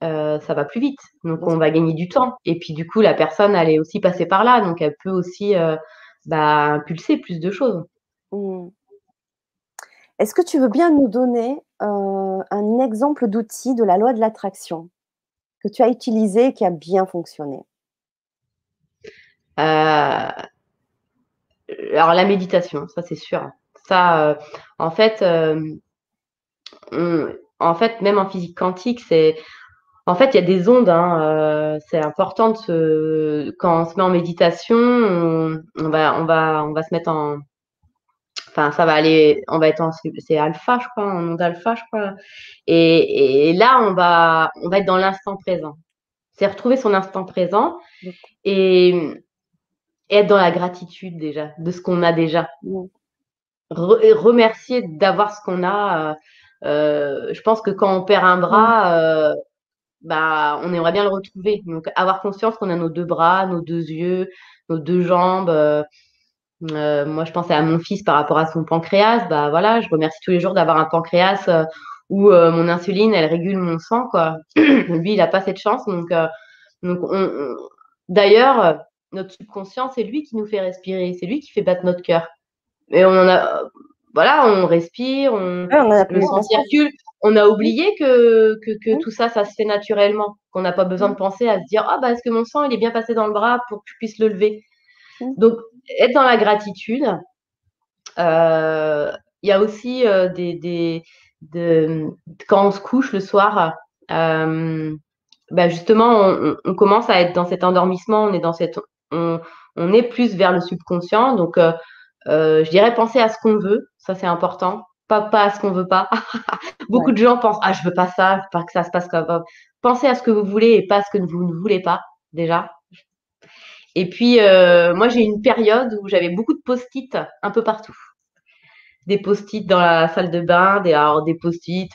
euh, ça va plus vite. Donc, on va gagner du temps. Et puis, du coup, la personne, elle est aussi passée par là, donc elle peut aussi bah, impulser plus de choses. Mmh. Est-ce que tu veux bien nous donner un exemple d'outil de la loi de l'attraction que tu as utilisé et qui a bien fonctionné? Euh, alors la méditation, ça c'est sûr. Ça, euh, en fait, euh, en fait, même en physique quantique, c'est en fait, il y a des ondes. Hein, c'est important de se, quand on se met en méditation, on, va, on va, on va se mettre en, enfin, ça va aller, on va être en, c'est alpha, je crois, en onde alpha, je crois. Et, et là, on va, on va être dans l'instant présent. C'est retrouver son instant présent. Et être dans la gratitude déjà, de ce qu'on a déjà. remercier d'avoir ce qu'on a. Euh, euh, je pense que quand on perd un bras, euh, bah, on aimerait bien le retrouver. Donc, avoir conscience qu'on a nos deux bras, nos deux yeux, nos deux jambes. moi, je pensais à mon fils par rapport à son pancréas. Bah voilà, je remercie tous les jours d'avoir un pancréas où mon insuline, elle régule mon sang. Quoi. Lui, il n'a pas cette chance. Donc, donc d'ailleurs, notre subconscient, c'est lui qui nous fait respirer, c'est lui qui fait battre notre cœur. Et on en a, voilà, on respire, on, le sang circule. On a oublié que, que, tout ça, ça se fait naturellement, qu'on n'a pas besoin de penser à se dire, ah bah est-ce que mon sang il est bien passé dans le bras pour que je puisse le lever? Donc être dans la gratitude. Euh, il y a aussi euh, des, des de, quand on se couche le soir, euh, bah, justement, on, commence à être dans cet endormissement, on est dans cette on, est plus vers le subconscient. Donc, euh, euh, je dirais penser à ce qu'on veut, ça c'est important. Pas, pas à ce qu'on veut pas. Beaucoup de gens pensent ah je veux pas ça, pas que ça se passe comme ça. Pensez à ce que vous voulez et pas à ce que vous ne voulez pas déjà. Et puis euh, moi j'ai une période où j'avais beaucoup de post-it un peu partout des post-it dans la salle de bain, des, alors des post-it,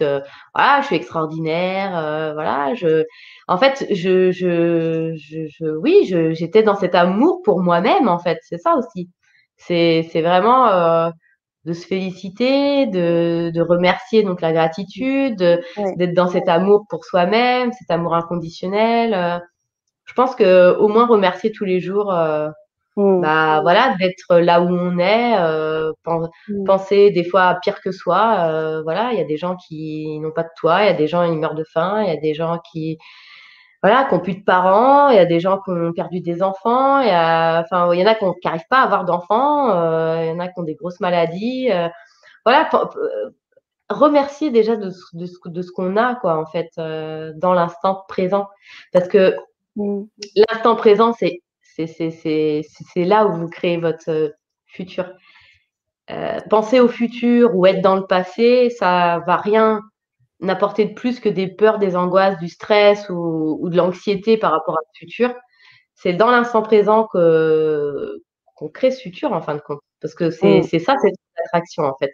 voilà, je suis extraordinaire, voilà, je, en fait, je, je, je, oui, j'étais dans cet amour pour moi-même, en fait. C'est ça aussi. C'est, c'est vraiment euh, de se féliciter, de, de remercier donc la gratitude, d'être dans cet amour pour soi-même, cet amour inconditionnel. Euh. je pense que au moins remercier tous les jours. Euh, mmh. bah voilà d'être là où on est mmh. penser des fois pire que soi voilà il y a des gens qui n'ont pas de toit il y a des gens qui meurent de faim il y a des gens qui voilà, qui n'ont plus de parents, il y a des gens qui ont perdu des enfants, il y, a, enfin, il y en a qui n'arrivent pas à avoir d'enfants, euh, il y en a qui ont des grosses maladies. Euh, voilà, euh, remercier déjà de, de, de ce qu'on a, quoi, en fait, dans l'instant présent. Parce que mmh. l'instant présent, c'est c'est là où vous créez votre futur. penser au futur ou être dans le passé, ça va rien n'apporter de plus que des peurs, des angoisses, du stress ou, de l'anxiété par rapport à futur. C'est dans l'instant présent que qu'on crée ce futur en fin de compte, parce que c'est mm. ça, c'est l'attraction en fait.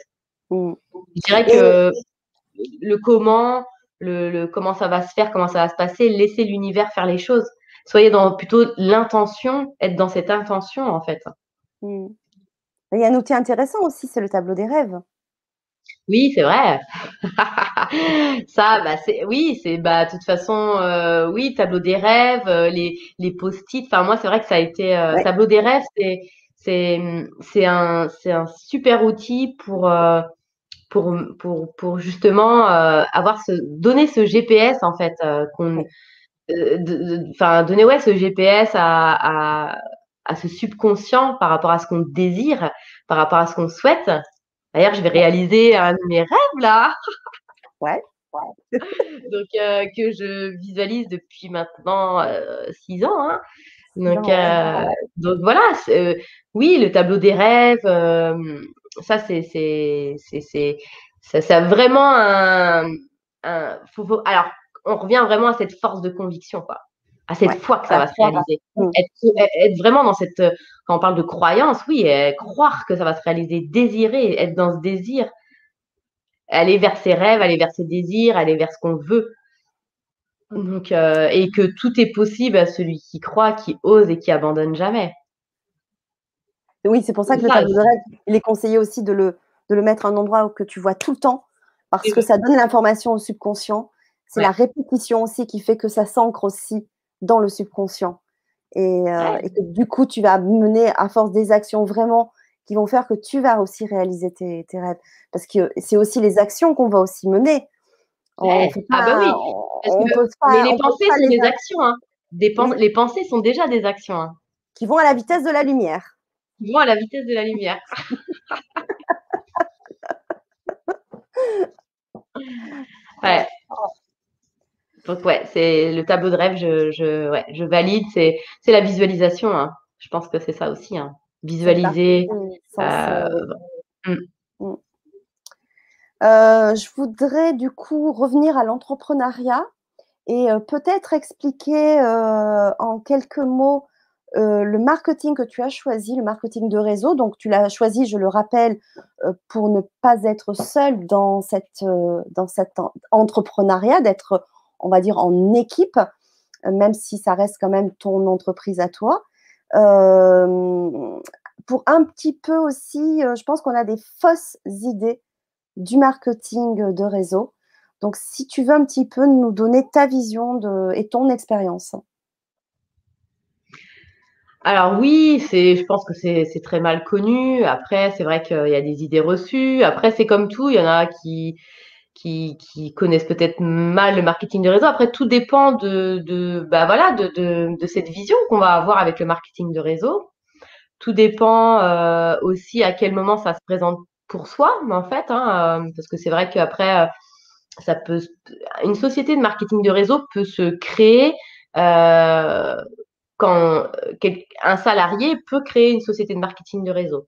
Mm. Je dirais que le comment, le, comment ça va se faire, comment ça va se passer, laisser l'univers faire les choses. Soyez dans plutôt l'intention, être dans cette intention en fait. Mm. Il y a un outil intéressant aussi, c'est le tableau des rêves. Oui, c'est vrai. Ça, bah, c'est, oui, c'est, bah, de toute façon, euh, oui, tableau des rêves, euh, les, les post-it. Enfin, moi, c'est vrai que ça a été, euh, tableau des rêves, c'est, c'est, c'est un, c'est un super outil pour, pour, pour, pour justement avoir ce, donner ce GPS en fait, qu'on, enfin, donner ouais ce GPS à, à, à ce subconscient par rapport à ce qu'on désire, par rapport à ce qu'on souhaite. D'ailleurs, je vais réaliser un de mes rêves là. Ouais. Donc, euh, que je visualise depuis maintenant euh, six ans. Hein. Donc, euh, donc voilà, oui, le tableau des rêves, ça, c'est, c'est, c'est, ça, ça vraiment un. un faut, alors, on revient vraiment à cette force de conviction, quoi à cette foi que ça va se réaliser. Mm. Être, vraiment dans cette, quand on parle de croyance, oui, croire que ça va se réaliser, désirer, être dans ce désir, aller vers ses rêves, aller vers ses désirs, aller vers ce qu'on veut. Donc, euh, et que tout est possible à celui qui croit, qui ose et qui abandonne jamais. Oui, c'est pour ça que le tableau de rêve, il est conseillé aussi de le, de le mettre à un endroit que tu vois tout le temps, parce que ça donne l'information au subconscient. C'est la répétition aussi qui fait que ça s'ancre aussi dans le subconscient. Euh, et, que du coup, tu vas mener à force des actions vraiment qui vont faire que tu vas aussi réaliser tes, rêves. Parce que c'est aussi les actions qu'on va aussi mener. ah bah oui, mais les pensées sont des actions. Hein. Les pensées sont déjà des actions. Hein. Qui vont à la vitesse de la lumière. Qui vont à la vitesse de la lumière. ouais. Donc ouais, c'est le tableau de rêve, je, je, ouais, je valide. C'est, c'est la visualisation. Hein. Je pense que c'est ça aussi. Hein. Visualiser. Euh, mm. Mm. Euh, je voudrais du coup revenir à l'entrepreneuriat et euh, peut-être expliquer en quelques mots le marketing que tu as choisi, le marketing de réseau. Donc, tu l'as choisi, je le rappelle, pour ne pas être seul dans cette, dans cet entrepreneuriat, d'être on va dire, en équipe, même si ça reste quand même ton entreprise à toi. Euh, pour un petit peu aussi, euh, je pense qu'on a des fausses idées du marketing de réseau. Donc, si tu veux un petit peu nous donner ta vision de, et ton expérience. Alors oui, c'est, je pense que c'est, très mal connu. Après, c'est vrai qu'il y a des idées reçues. Après, c'est comme tout, il y en a qui, qui, connaissent peut-être mal le marketing de réseau. Après, tout dépend de, de bah voilà, de, de, cette vision qu'on va avoir avec le marketing de réseau. Tout dépend euh, aussi à quel moment ça se présente pour soi, en fait, hein, euh, parce que c'est vrai qu'après, euh, ça peut, une société de marketing de réseau peut se créer quand un salarié peut créer une société de marketing de réseau.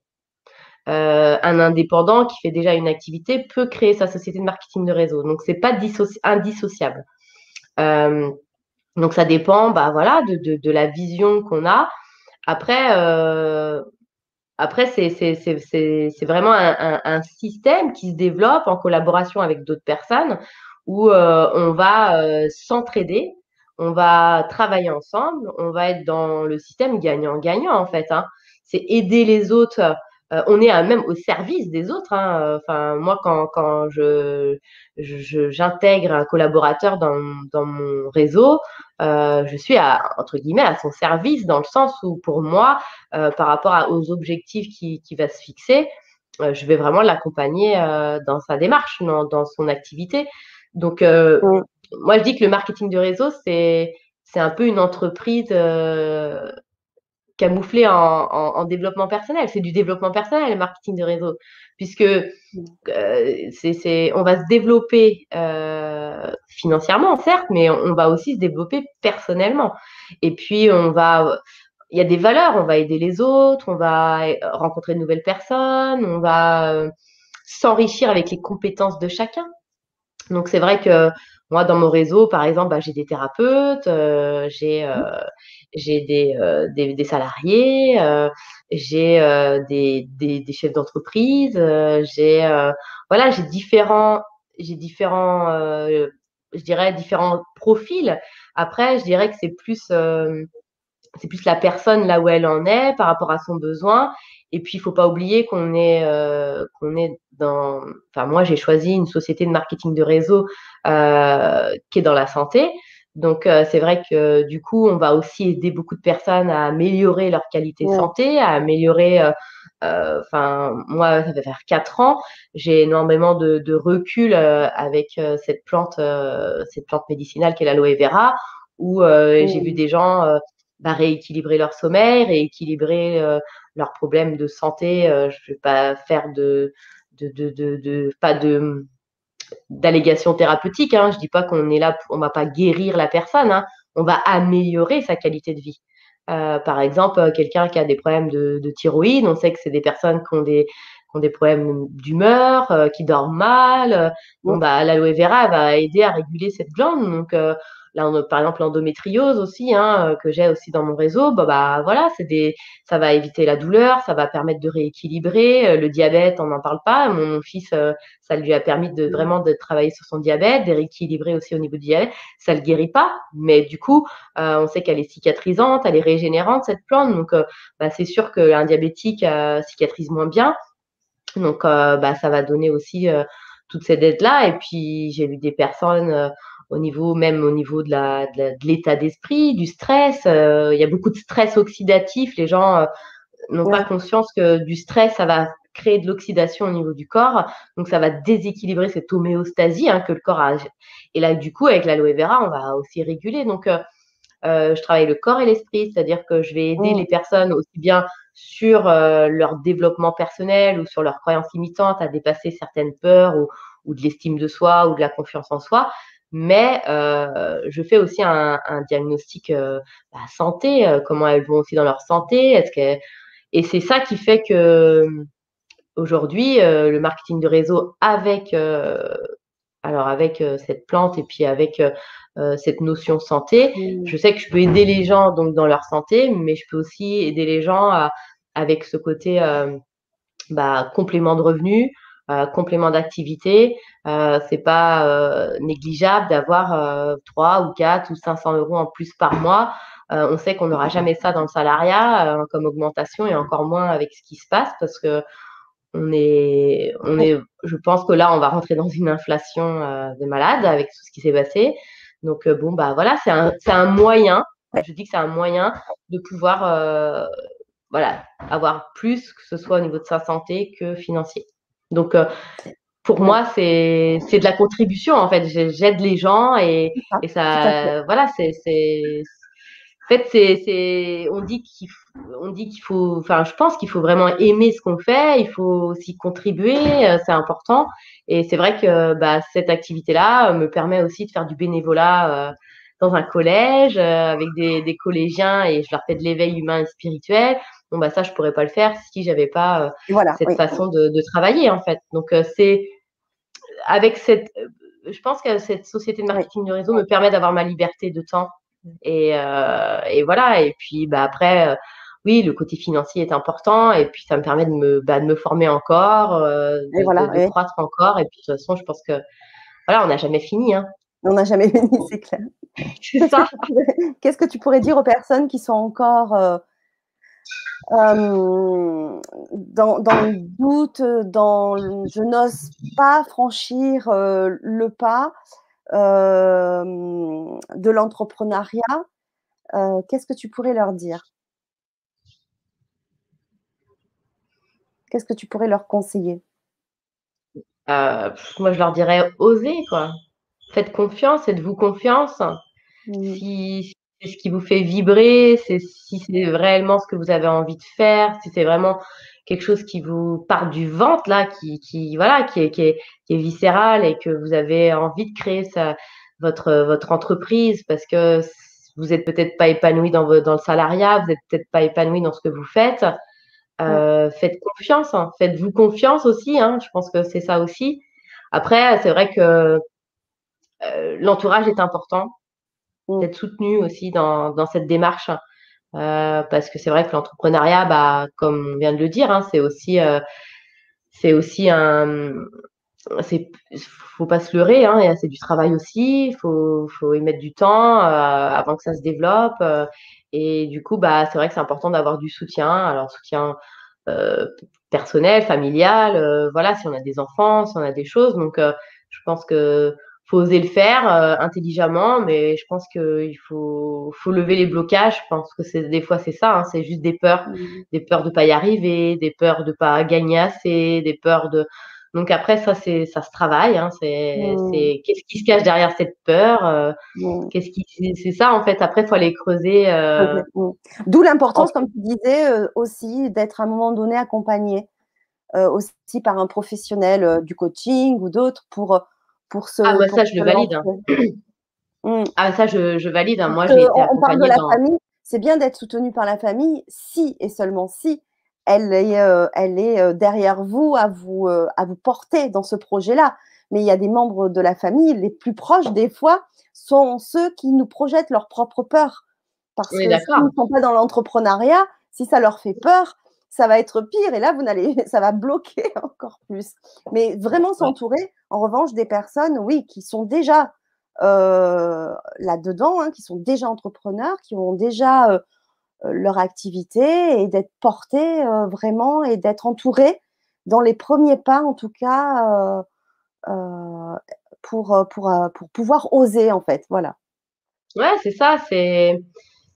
Euh, un indépendant qui fait déjà une activité peut créer sa société de marketing de réseau. Donc, c'est pas indissociable. Euh, donc, ça dépend bah, voilà, de, la vision qu'on a. Après, euh, après c'est vraiment un, système qui se développe en collaboration avec d'autres personnes où on va s'entraider, on va travailler ensemble, on va être dans le système gagnant-gagnant en fait. Hein. C'est aider les autres euh, on est même au service des autres. Hein. Enfin, moi, quand, quand je, j'intègre un collaborateur dans, dans mon réseau, euh, je suis à, entre guillemets à son service dans le sens où pour moi, euh, par rapport aux objectifs qui, qui va se fixer, je vais vraiment l'accompagner dans sa démarche, dans, dans son activité. Donc, mmh. moi, je dis que le marketing de réseau, c'est c'est un peu une entreprise camouflé en, développement personnel. C'est du développement personnel, le marketing de réseau, puisque euh, on va se développer euh, financièrement, certes, mais on, va aussi se développer personnellement. Et puis, on va, il y a des valeurs. On va aider les autres, on va rencontrer de nouvelles personnes, on va s'enrichir avec les compétences de chacun. Donc c'est vrai que moi, dans mon réseau, par exemple, bah, j'ai des thérapeutes, euh, j'ai euh, j'ai des, euh, des, des, salariés, euh, j'ai euh, des, des, des, chefs d'entreprise, j'ai voilà, j'ai différents j'ai différents je dirais différents profils. Après, je dirais que c'est plus c'est plus la personne là où elle en est par rapport à son besoin et puis, il faut pas oublier qu'on est, euh, qu'on est dans. Enfin, moi, j'ai choisi une société de marketing de réseau euh, qui est dans la santé. Donc, euh, c'est vrai que du coup, on va aussi aider beaucoup de personnes à améliorer leur qualité de santé, à améliorer. Euh, euh, enfin, moi, ça va faire quatre ans. J'ai énormément de, de recul avec cette plante, cette plante médicinale qui est l'aloe vera, où j'ai vu des gens bah, rééquilibrer leur sommeil, rééquilibrer leurs problèmes de santé. Euh, je ne vais pas faire de, de, de, de, pas de d'allégations thérapeutiques. Hein. Je dis pas qu'on est là, on va pas guérir la personne. Hein. On va améliorer sa qualité de vie. Euh, par exemple, quelqu'un qui a des problèmes de, de thyroïde, on sait que c'est des personnes qui ont des, qui ont des problèmes d'humeur, euh, qui dorment mal. Bon, bah, l'aloe vera va aider à réguler cette glande. Donc, euh, Là, on par exemple l'endométriose aussi, hein, euh, que j'ai aussi dans mon réseau. Bah, bah voilà, c'est des, ça va éviter la douleur, ça va permettre de rééquilibrer. Euh, le diabète, on n'en parle pas. Mon, fils, euh, ça lui a permis de vraiment de travailler sur son diabète, de rééquilibrer aussi au niveau du diabète. Ça le guérit pas, mais du coup, on sait qu'elle est cicatrisante, elle est régénérante cette plante. Donc, bah, c'est sûr qu'un diabétique cicatrise moins bien. Donc, bah, ça va donner aussi toutes ces dettes là. Et puis, j'ai vu des personnes au niveau même au niveau de la de l'état d'esprit, du stress. Euh, il y a beaucoup de stress oxydatif. Les gens euh, n'ont pas conscience que du stress, ça va créer de l'oxydation au niveau du corps, donc ça va déséquilibrer cette homéostasie hein, que le corps a. Et là, du coup, avec l'aloe vera, on va aussi réguler. Donc, euh, euh je travaille le corps et l'esprit, c'est-à-dire que je vais aider mmh. les personnes aussi bien sur leur développement personnel ou sur leurs croyances limitantes à dépasser certaines peurs ou, ou de l'estime de soi ou de la confiance en soi, mais euh, je fais aussi un, un diagnostic euh, bah, santé, euh, comment elles vont aussi dans leur santé, est-ce que et c'est ça qui fait que aujourd'hui le marketing de réseau avec alors avec cette plante et puis avec cette notion santé, mmh. je sais que je peux aider les gens donc dans leur santé, mais je peux aussi aider les gens à, avec ce côté bah, complément de revenus, euh, complément d'activité, euh, c'est pas euh, négligeable d'avoir euh, 3 ou 4 ou 500 euros en plus par mois. Euh, on sait qu'on n'aura jamais ça dans le salariat comme augmentation et encore moins avec ce qui se passe parce que on est, on est, je pense que là, on va rentrer dans une inflation de malade avec tout ce qui s'est passé. Donc bon, bah voilà, c'est un, c'est un moyen. Je dis que c'est un moyen de pouvoir, voilà, avoir plus que ce soit au niveau de sa santé que financier. Donc, euh, pour moi, c'est c'est de la contribution en fait. J'aide les gens et, ça, et ça voilà, c'est c'est en fait c'est c'est on dit qu'il on dit qu'il faut enfin je pense qu'il faut vraiment aimer ce qu'on fait, il faut aussi contribuer, euh, c'est important. Et c'est vrai que bah cette activité là me permet aussi de faire du bénévolat euh, dans un collège avec des, des collégiens et je leur fais de l'éveil humain et spirituel bon bah ça je pourrais pas le faire si j'avais pas euh, voilà, cette façon de, de, travailler en fait. Donc euh, c'est avec cette, euh, je pense que cette société de marketing de réseau me permet d'avoir ma liberté de temps et, et voilà et puis bah après oui, le côté financier est important et puis ça me permet de me, bah, de me former encore, de, voilà, de, croître encore. Et puis de toute façon, je pense que voilà, on n'a jamais fini. Hein. On n'a jamais fini, c'est clair. C'est ça. Qu'est-ce que tu pourrais dire aux personnes qui sont encore euh, dans, dans, le doute, dans je n'ose pas franchir euh, le pas euh, de l'entrepreneuriat, euh, qu'est-ce que tu pourrais leur dire? Qu'est-ce que tu pourrais leur conseiller? Euh, Moi, je leur dirais osez, quoi. Faites confiance, faites-vous confiance? Mmh. Si, c'est ce qui vous fait vibrer, c'est si c'est réellement ce que vous avez envie de faire, si c'est vraiment quelque chose qui vous part du ventre là, qui, qui voilà, qui est, qui est, qui est viscéral et que vous avez envie de créer votre votre entreprise parce que vous êtes peut-être pas épanoui dans, dans le salariat, vous êtes peut-être pas épanoui dans ce que vous faites. Euh, faites confiance, hein. faites-vous confiance aussi. Hein. Je pense que c'est ça aussi. Après, c'est vrai que euh, l'entourage est important. D'être soutenu aussi dans, dans cette démarche. Euh, parce que c'est vrai que l'entrepreneuriat, bah, comme on vient de le dire, hein, c'est aussi, euh, c'est aussi un, c'est, faut pas se leurrer, hein, c'est du travail aussi, faut, faut y mettre du temps euh, avant que ça se développe. Euh, et du coup, bah, c'est vrai que c'est important d'avoir du soutien. Alors, soutien euh, personnel, familial, voilà, si on a des enfants, si on a des choses. Donc, je pense que faut oser le faire intelligemment, mais je pense qu'il faut, faut lever les blocages. Je pense que c'est des fois c'est ça, hein, c'est juste des peurs, mmh. des peurs de pas y arriver, des peurs de pas gagner assez, des peurs de donc après, ça, c'est, ça se travaille. Hein, c'est, mmh. qu'est-ce qui se cache derrière cette peur euh, mmh. Qu'est-ce qui, c'est ça en fait. Après, faut aller creuser. Euh, D'où l'importance, comme tu disais, euh, aussi d'être à un moment donné accompagné aussi par un professionnel du coaching ou d'autres pour pour se. Ah bah, ça, je le valide. Hein. Ah ça, je, je valide. Hein. Moi, j'ai été on parle de la famille. C'est bien d'être soutenu par la famille si et seulement si elle est, euh, elle est euh, derrière vous à, vous euh, à vous porter dans ce projet-là. Mais il y a des membres de la famille, les plus proches des fois, sont ceux qui nous projettent leur propre peur. Parce que s'ils ne sont pas dans l'entrepreneuriat, si ça leur fait peur, ça va être pire et là, vous n'allez, ça va bloquer encore plus. Mais vraiment s'entourer, en revanche, des personnes, oui, qui sont déjà là-dedans, hein, qui sont déjà entrepreneurs, qui ont déjà euh, leur activité et d'être porté euh, vraiment et d'être entouré dans les premiers pas, en tout cas, euh, pour, pour, pour pouvoir oser, en fait. Voilà. Ouais, c'est ça. C'est,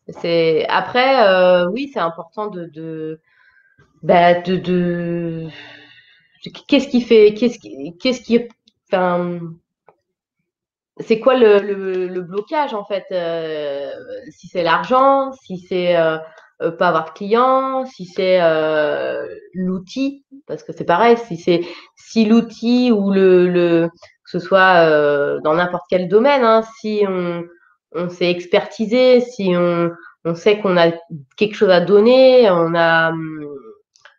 c'est... Après, oui, c'est important de, de, bah, de, de... Qu'est-ce qui fait, qu'est-ce qui, qu'est-ce qui, enfin, c'est quoi le, le, blocage en fait euh, Si c'est l'argent, si c'est euh, euh, pas avoir de clients, si c'est l'outil, parce que c'est pareil, si c'est si l'outil ou le, le que ce soit dans n'importe quel domaine, hein, si on, on s'est expertisé, si on, on sait qu'on a quelque chose à donner, on a hum,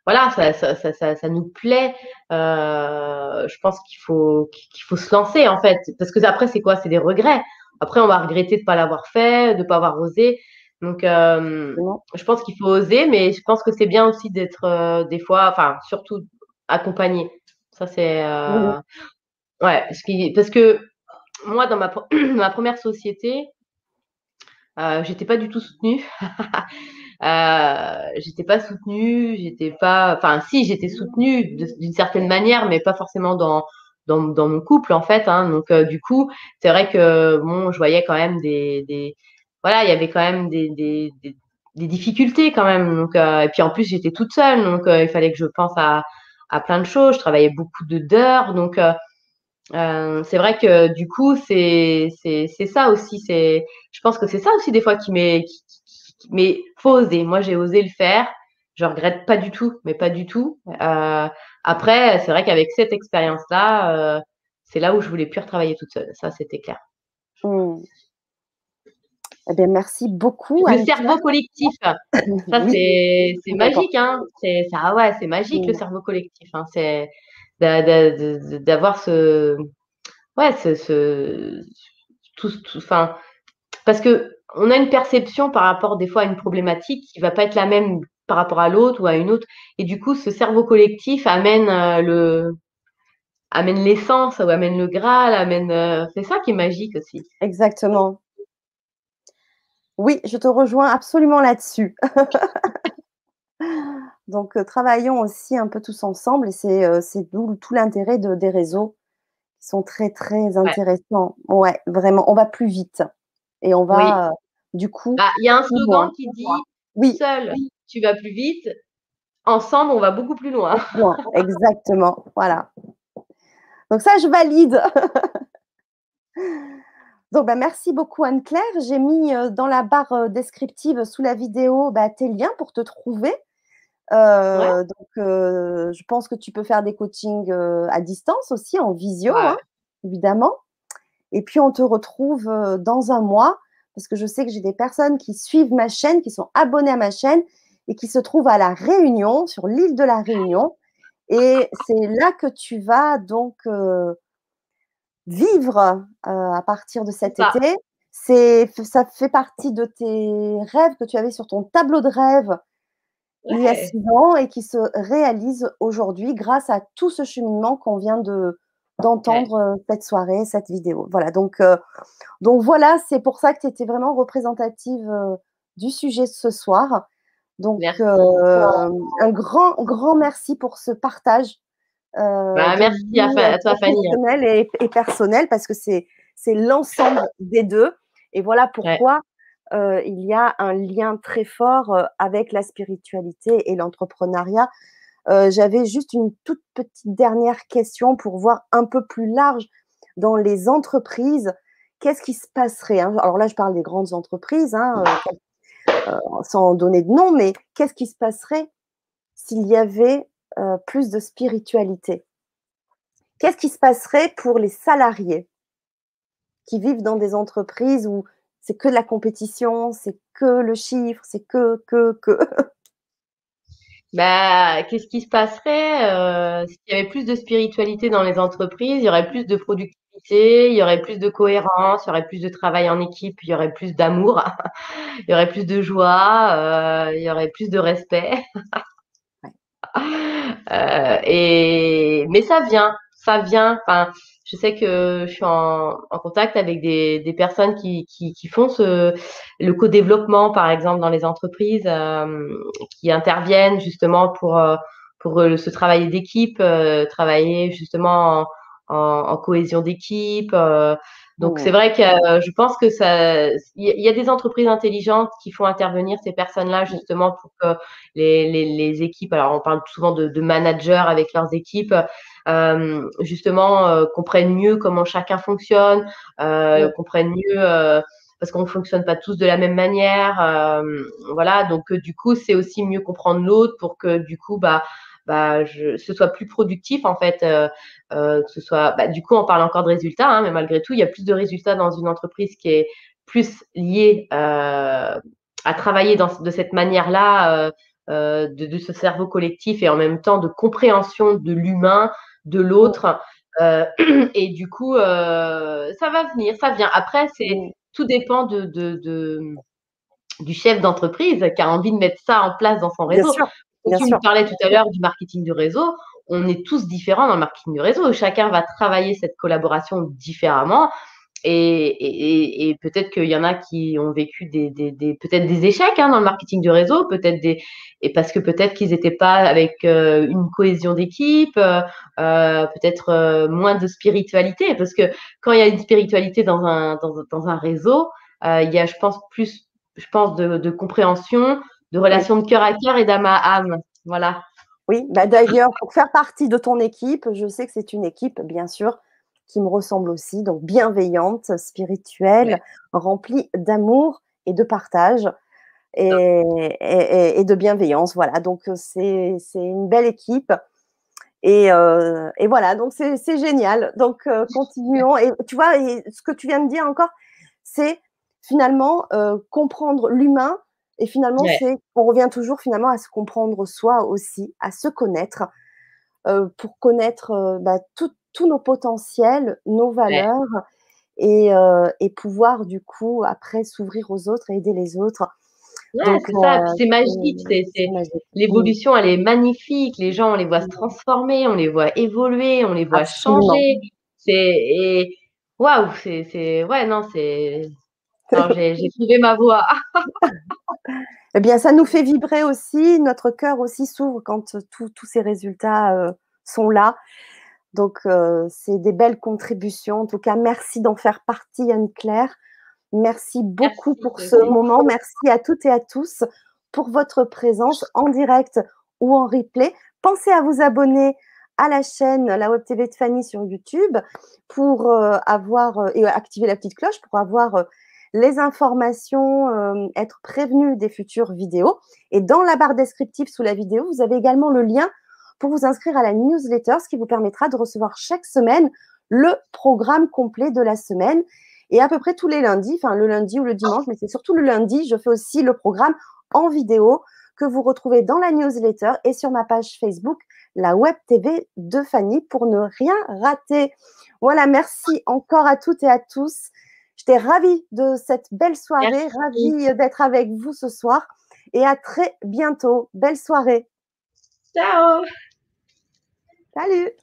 voilà, ça, ça, ça, ça, nous plaît. Euh, je pense qu'il faut qu'il faut se lancer en fait, parce que après c'est quoi? C'est des regrets. Après on va regretter de pas l'avoir fait, de pas avoir osé. Donc euh, je pense qu'il faut oser, mais je pense que c'est bien aussi d'être euh, des fois, enfin surtout accompagné. Ça c'est euh, ouais, parce que, parce que moi dans ma ma première société, j'étais pas du tout soutenue. Euh, j'étais pas soutenue, j'étais pas, enfin si, j'étais soutenue d'une certaine manière, mais pas forcément dans dans, mon couple en fait. Hein. Donc euh, du coup, c'est vrai que bon, je voyais quand même des, voilà, il y avait quand même des, des, difficultés quand même. Donc euh, et puis en plus j'étais toute seule, donc il fallait que je pense à à plein de choses. Je travaillais beaucoup de d'heures, donc c'est vrai que du coup, c'est c'est ça aussi. C'est, je pense que c'est ça aussi des fois qui m'est, mais faut oser. Moi, j'ai osé le faire. Je regrette pas du tout, mais pas du tout. Euh, après, c'est vrai qu'avec cette expérience-là, euh, c'est là où je voulais plus retravailler toute seule. Ça, c'était clair. Mmh. Eh bien, merci beaucoup. Le cerveau collectif, ça c'est magique, hein. C'est ça, ouais, c'est magique le mmh. cerveau collectif. Hein. C'est d'avoir ce, ouais, ce, ce tout, enfin, parce que on a une perception par rapport des fois à une problématique qui va pas être la même par rapport à l'autre ou à une autre. Et du coup, ce cerveau collectif amène euh, le amène l'essence ou amène le Graal, amène euh, c'est ça qui est magique aussi. Exactement. Oui, je te rejoins absolument là-dessus. Donc, euh, travaillons aussi un peu tous ensemble et c'est tout l'intérêt de, des réseaux qui sont très, très intéressants. Ouais. vraiment, on va plus vite et on va du coup. Bah, il y a un slogan qui dit oui. seul, tu vas plus vite. Ensemble, on va beaucoup plus loin. Exactement. Voilà. Donc ça, je valide. Donc, bah, merci beaucoup Anne-Claire. J'ai mis dans la barre descriptive sous la vidéo bah, tes liens pour te trouver. Donc, je pense que tu peux faire des coachings à distance aussi, en visio, hein, évidemment. Et puis, on te retrouve dans un mois parce que je sais que j'ai des personnes qui suivent ma chaîne, qui sont abonnées à ma chaîne et qui se trouvent à La Réunion, sur l'île de La Réunion. Et c'est là que tu vas donc euh, vivre euh, à partir de cet été. C'est, ça fait partie de tes rêves que tu avais sur ton tableau de rêve il y a six ans et qui se réalisent aujourd'hui grâce à tout ce cheminement qu'on vient de, d'entendre euh, cette soirée, cette vidéo. Voilà, donc, euh, donc voilà, c'est pour ça que tu étais vraiment représentative euh, du sujet ce soir. Donc, un grand, grand merci pour ce partage. Bah, merci à, toi, Fanny. Et, et, personnel, parce que c'est, c'est l'ensemble des deux. Et voilà pourquoi il y a un lien très fort avec la spiritualité et l'entrepreneuriat euh, j'avais juste une toute petite dernière question pour voir un peu plus large dans les entreprises. Qu'est-ce qui se passerait hein? Alors là, je parle des grandes entreprises, hein, euh, euh, sans donner de nom, mais qu'est-ce qui se passerait s'il y avait plus de spiritualité? Qu'est-ce qui se passerait pour les salariés qui vivent dans des entreprises où c'est que de la compétition, c'est que le chiffre, c'est que, que, que? Bah, qu'est-ce qui se passerait euh, s'il y avait plus de spiritualité dans les entreprises, il y aurait plus de productivité, il y aurait plus de cohérence, il y aurait plus de travail en équipe, il y aurait plus d'amour, il y aurait plus de joie, euh, il y aurait plus de respect. euh, et mais ça vient, ça vient. Enfin, je sais que je suis en, en contact avec des, des personnes qui, qui, qui, font ce, le co-développement, par exemple, dans les entreprises, euh, qui interviennent justement pour, euh, pour euh, ce travail d'équipe, euh, travailler justement en, en, en cohésion d'équipe. donc c'est vrai que je pense que ça, il y, a des entreprises intelligentes qui font intervenir ces personnes-là justement pour que les, les, les, équipes, alors on parle souvent de, de managers avec leurs équipes, euh, justement euh, comprennent mieux comment chacun fonctionne, euh, comprennent mieux parce qu'on fonctionne pas tous de la même manière. voilà, donc du coup, c'est aussi mieux comprendre l'autre pour que du coup, bah, bah, je, ce soit plus productif en fait, euh, que ce soit. Bah, du coup, on parle encore de résultats, hein, mais malgré tout, il y a plus de résultats dans une entreprise qui est plus liée euh, à travailler dans, de cette manière-là, euh, de, de, ce cerveau collectif et en même temps de compréhension de l'humain, de l'autre. Euh, et du coup, euh, ça va venir, ça vient. Après, c'est tout dépend de, de, de du chef d'entreprise qui a envie de mettre ça en place dans son réseau. Bien sûr, tu me parlais tout à l'heure du marketing du réseau. On est tous différents dans le marketing du réseau. Chacun va travailler cette collaboration différemment. Et, et, et peut-être qu'il y en a qui ont vécu des, des, des peut-être des échecs hein, dans le marketing du réseau, peut-être des et parce que peut-être qu'ils n'étaient pas avec euh, une cohésion d'équipe, euh, euh peut-être euh, moins de spiritualité, parce que quand il y a une spiritualité dans un dans, dans un réseau, il y a, je pense, plus, je pense, de, de compréhension, de relation de cœur à cœur et d'âme à âme, voilà. Oui, bah d'ailleurs, pour faire partie de ton équipe, je sais que c'est une équipe, bien sûr, qui me ressemble aussi, donc bienveillante, spirituelle, remplie d'amour et de partage et, et, et, de bienveillance. Voilà, donc c'est une belle équipe. Et, euh, et voilà, donc c'est génial. Donc euh, continuons. Et tu vois, et ce que tu viens de dire encore, c'est finalement euh, comprendre l'humain. Et finalement, c'est on revient toujours finalement à se comprendre soi aussi, à se connaître, euh, pour connaître euh, bah, tout, tous nos potentiels, nos valeurs et, euh, et, pouvoir du coup après s'ouvrir aux autres et aider les autres. Ouais, c'est ça, c'est magique, l'évolution elle est magnifique, les gens on les voit se transformer, on les voit évoluer, on les voit changer. C'est waouh, c'est, ouais non c'est j'ai, j'ai trouvé ma voix. eh bien, ça nous fait vibrer aussi, notre cœur aussi s'ouvre quand tous ces résultats euh, sont là. Donc, euh, c'est des belles contributions. En tout cas, merci d'en faire partie, Anne-Claire. Merci beaucoup pour ce moment. Merci à toutes et à tous pour votre présence en direct ou en replay. Pensez à vous abonner à la chaîne La Web TV de Fanny sur YouTube pour euh, avoir euh, et activer la petite cloche pour avoir euh, les informations, être prévenu des futures vidéos. Et dans la barre descriptive sous la vidéo, vous avez également le lien pour vous inscrire à la newsletter, ce qui vous permettra de recevoir chaque semaine le programme complet de la semaine Et à peu près tous les lundis, enfin le lundi ou le dimanche, mais c'est surtout le lundi, je fais aussi le programme en vidéo que vous retrouvez dans la newsletter et sur ma page Facebook, la Web TV de Fanny, pour ne rien rater. Voilà, merci encore à toutes et à tous. J'étais ravie de cette belle soirée, ravie d'être avec vous ce soir et à très bientôt. Belle soirée. Ciao. Salut.